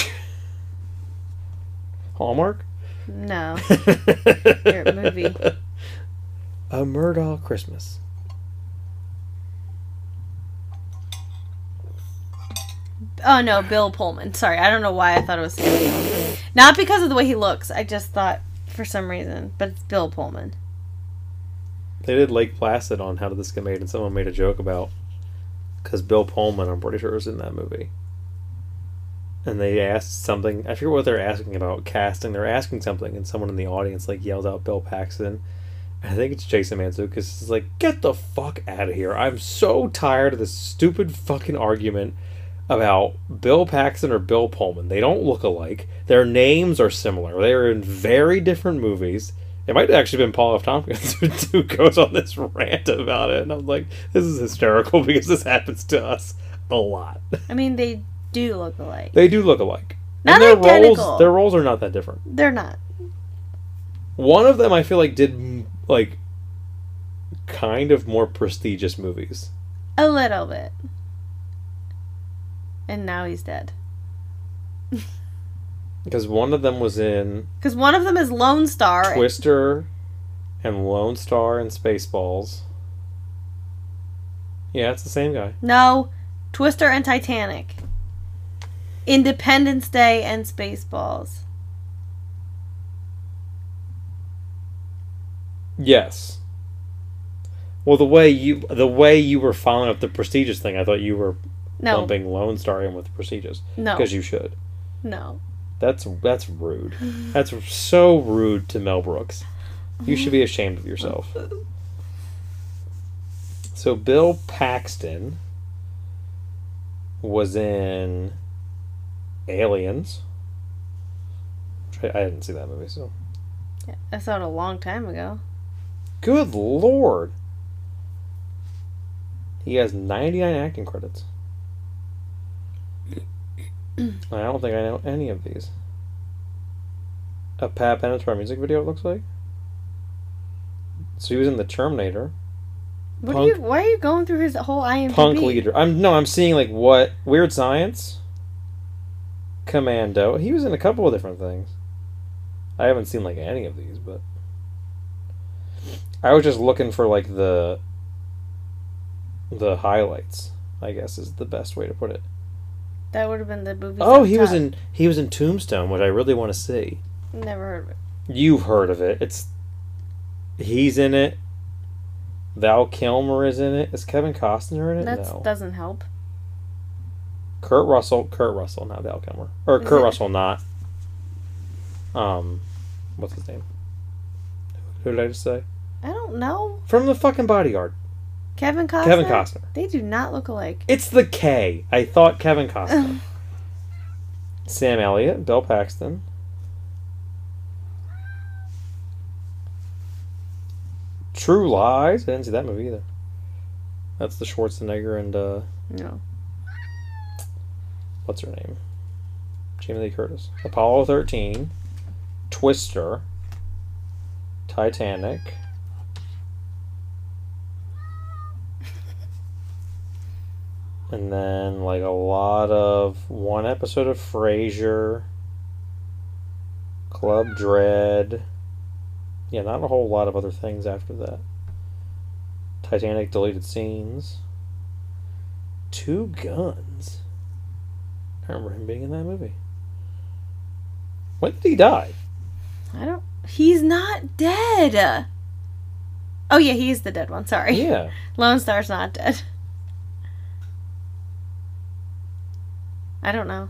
Hallmark? No. Your movie. A Murdaugh Christmas. Oh no, Bill Pullman. Sorry, I don't know why I thought it was Not because of the way he looks. I just thought for some reason, but it's Bill Pullman. They did Lake Placid on How Did This Get Made, and someone made a joke about because Bill Pullman, I'm pretty sure, was in that movie. And they asked something. I forget what they're asking about casting. They're asking something, and someone in the audience like yells out Bill Paxton. I think it's Jason Mantzoukas. He's like, "Get the fuck out of here! I'm so tired of this stupid fucking argument about Bill Paxton or Bill Pullman. They don't look alike. Their names are similar. They are in very different movies." It might have actually been Paul F. Tompkins who, goes on this rant about it, and I'm like, "This is hysterical because this happens to us a lot." I mean, they do look alike. They do look alike. Not and their identical. roles their roles are not that different. They're not. One of them I feel like did like kind of more prestigious movies. A little bit. And now he's dead. Because one of them was in Because one of them is Lone Star. Twister and Lone Star and Spaceballs. Yeah, it's the same guy. No, Twister and Titanic. Independence Day and Spaceballs. Yes. Well, the way you the way you were following up the prestigious thing, I thought you were No, lumping Lone Star in with prestigious no, because you should. no. That's that's rude. That's so rude to Mel Brooks. You should be ashamed of yourself. So Bill Paxton was in Aliens. I, I didn't see that movie, so I saw it a long time ago. good lord. He has 99 acting credits. I don't think I know any of these. A Pat Benatar music video, it looks like. So he was in the Terminator. What Punk- are you? Why are you going through his whole IMDb? Punk leader. I'm no, I'm seeing like what Weird Science. Commando. He was in a couple of different things. I haven't seen like any of these, but I was just looking for like the the highlights. I guess is the best way to put it. That would have been the movie. Oh, he was in he was in Tombstone, which I really want to see. Never heard of it. You've heard of it. It's he's in it. Val Kilmer is in it. Is Kevin Costner in it? That no. doesn't help. Kurt Russell, Kurt Russell, not Val Kilmer, or Kurt? Russell, not. Um, what's his name? Who did I just say? I don't know. From the fucking Bodyguard, Kevin Costner. Kevin Costner. They do not look alike. It's the K. I thought Kevin Costner. Sam Elliott, Bill Paxton. True Lies. I didn't see that movie either. That's the Schwarzenegger and uh, No. what's her name? Jamie Lee Curtis. Apollo 13, Twister, Titanic. And then like a lot of one episode of Frasier, Club Dread. Yeah, not a whole lot of other things after that. Titanic deleted scenes. Two Guns. I remember him being in that movie. When did he die? I don't. He's not dead. Oh yeah, he is the dead one. Sorry. Yeah. Lone Star's not dead. I don't know.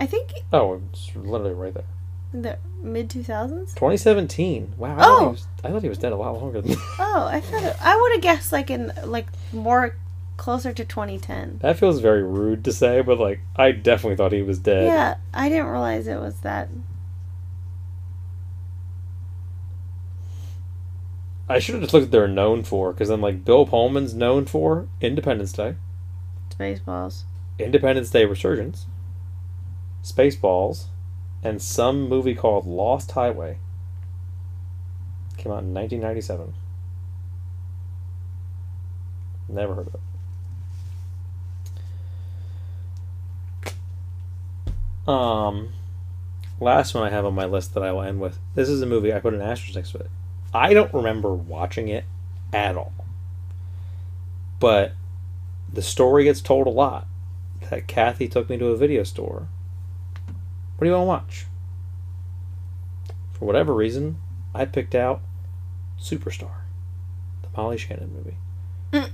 I think Oh, it's literally right there. The mid 2000s? 2017. Wow. I, thought he Oh. was, I thought he was dead a lot longer than that. Oh, I thought it, I would have guessed like in like more closer to 2010. That feels very rude to say, but like I definitely thought he was dead. Yeah, I didn't realize it was that. I should have just looked at they're known for, because then like Bill Pullman's known for Independence Day, Spaceballs. Independence Day Resurgence, Spaceballs, and some movie called Lost Highway. Came out in 1997. Never heard of it. Um, last one I have on my list that I will end with. This is a movie I put an asterisk next to it. I don't remember watching it at all, but the story gets told a lot. That Kathy took me to a video store. What do you want to watch? For whatever reason, I picked out Superstar, the Molly Shannon movie. Mm.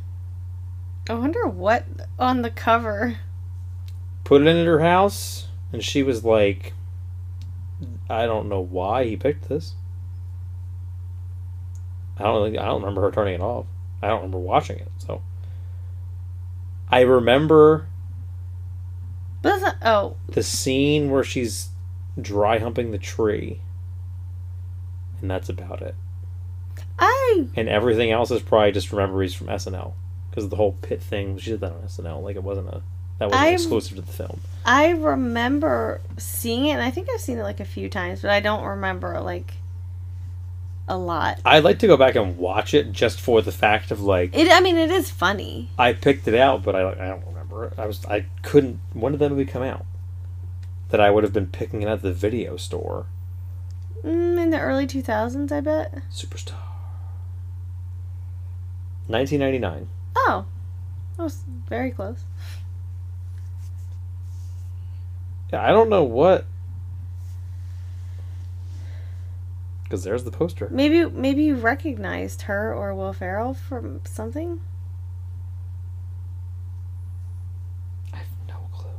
I wonder what on the cover. Put it in at her house, and she was like, I don't know why he picked this. I don't think I don't remember her turning it off. I don't remember watching it. So I remember But that's not, oh, the scene where she's dry humping the tree, and that's about it. I And everything else is probably just memories from SNL because the whole pit thing she did that on SNL. Like it wasn't a that wasn't I'm- exclusive to the film. I remember seeing it, and I think I've seen it like a few times, but I don't remember like a lot. I'd like to go back and watch it just for the fact of like It. I mean, it is funny. I picked it out, but I I don't. I was I couldn't. When did that movie come out? That I would have been picking it at the video store. Mm, in the early 2000s, I bet. Superstar. 1999. Oh, that was very close. Yeah, I don't know what. Because there's the poster. Maybe maybe you recognized her or Will Ferrell from something. I have no clue.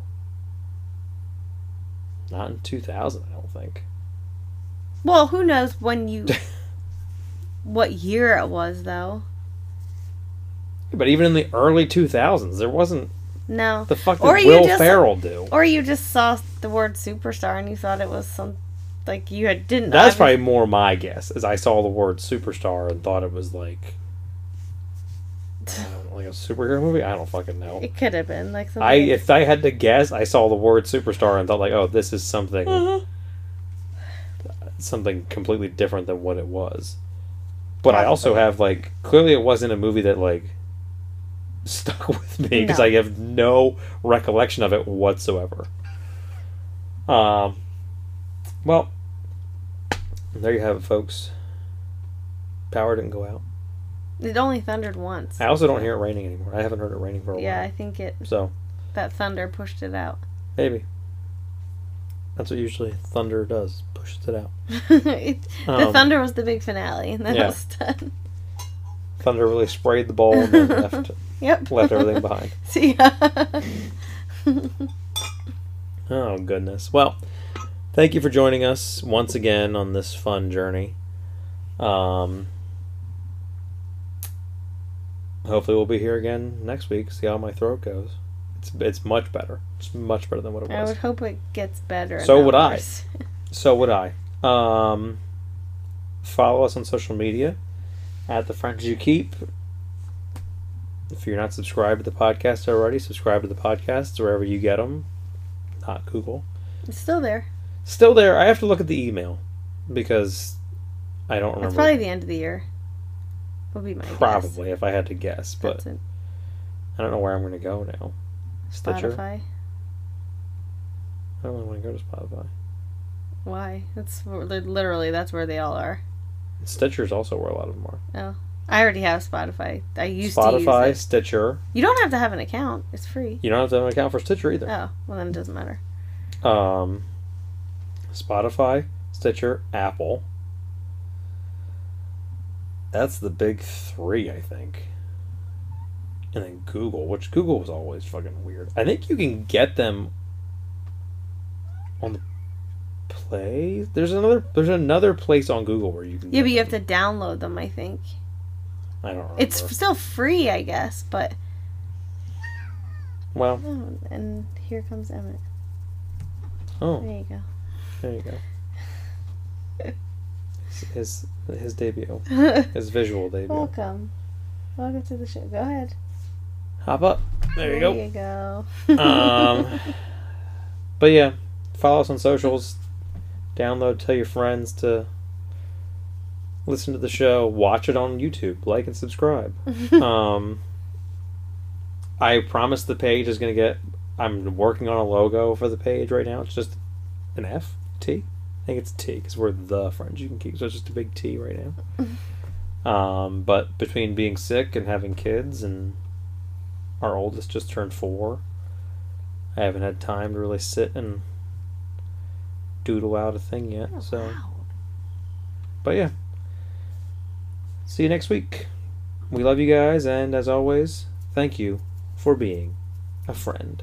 Not in 2000, I don't think. Well, who knows when you what year it was though. But even in the early 2000s, there wasn't. No. The fuck did Or Will just- Ferrell do? Or you just saw the word superstar and you thought it was some like you had didn't That's probably more my guess. As I saw the word superstar and thought it was like, I don't know, like a superhero movie. I don't fucking know. it could have been like something. I if I had to guess, I saw the word superstar and thought like, oh, this is something Mhm. something completely different than what it was. But I also have like clearly it wasn't a movie that like stuck with me because No. I have no recollection of it whatsoever. Um, well, there you have it, folks. Power didn't go out. It only thundered once. I also don't hear it raining anymore. I haven't heard it raining for a while. Yeah, I think it So that thunder pushed it out. maybe that's what usually thunder does. Pushes it out. it, the Um, thunder was the big finale, and then yeah. it was done. Thunder really sprayed the ball and then left Yep. left everything behind. See ya. Oh, goodness. Well, thank you for joining us once again on this fun journey. Um, hopefully, we'll be here again next week, see how my throat goes. It's, it's much better. It's much better than what it was. I would hope it gets better. So would I. So would I. Um, follow us on social media at The Friends You Keep. If you're not subscribed to the podcast already, subscribe to the podcast wherever you get them, not Google. It's still there. Still there. I have to look at the email because I don't It's remember. probably the end of the year. Would be my guess. Probably, if I had to guess, but That's it. I don't know where I'm going to go now. Stitcher. Spotify. I don't really want to go to Spotify. Why? That's literally that's where they all are. Stitcher's also where a lot of them are. Oh, I already have Spotify. I used Spotify, to use it. Stitcher. You don't have to have an account. It's free. You don't have to have an account for Stitcher either. Oh, well then it doesn't matter. Um, Spotify, Stitcher, Apple. That's the big three, I think. And then Google, which Google was always fucking weird. I think you can get them on the Play. There's another. There's another place on Google where you can. Yeah, but you have to download them. I think I don't. Remember. it's still free, I guess. But well. oh, and here comes Emmett. Oh, There you go. there you go. His his, debut, his visual debut. Welcome. Welcome to the show. Go ahead. Hop up. There you go. There you go. um, but yeah, follow us on socials. Download, tell your friends to listen to the show. Watch it on YouTube. Like and subscribe. um, I promise the page is going to get. I'm working on a logo for the page right now. It's just an F. I think it's T because we're the friends you can keep. So it's just a big T right now. Um, but between being sick and having kids and our oldest just turned four, I haven't had time to really sit and doodle out a thing yet. so, Oh, Wow. but yeah. See you next week. We love you guys, and as always, thank you for being a friend.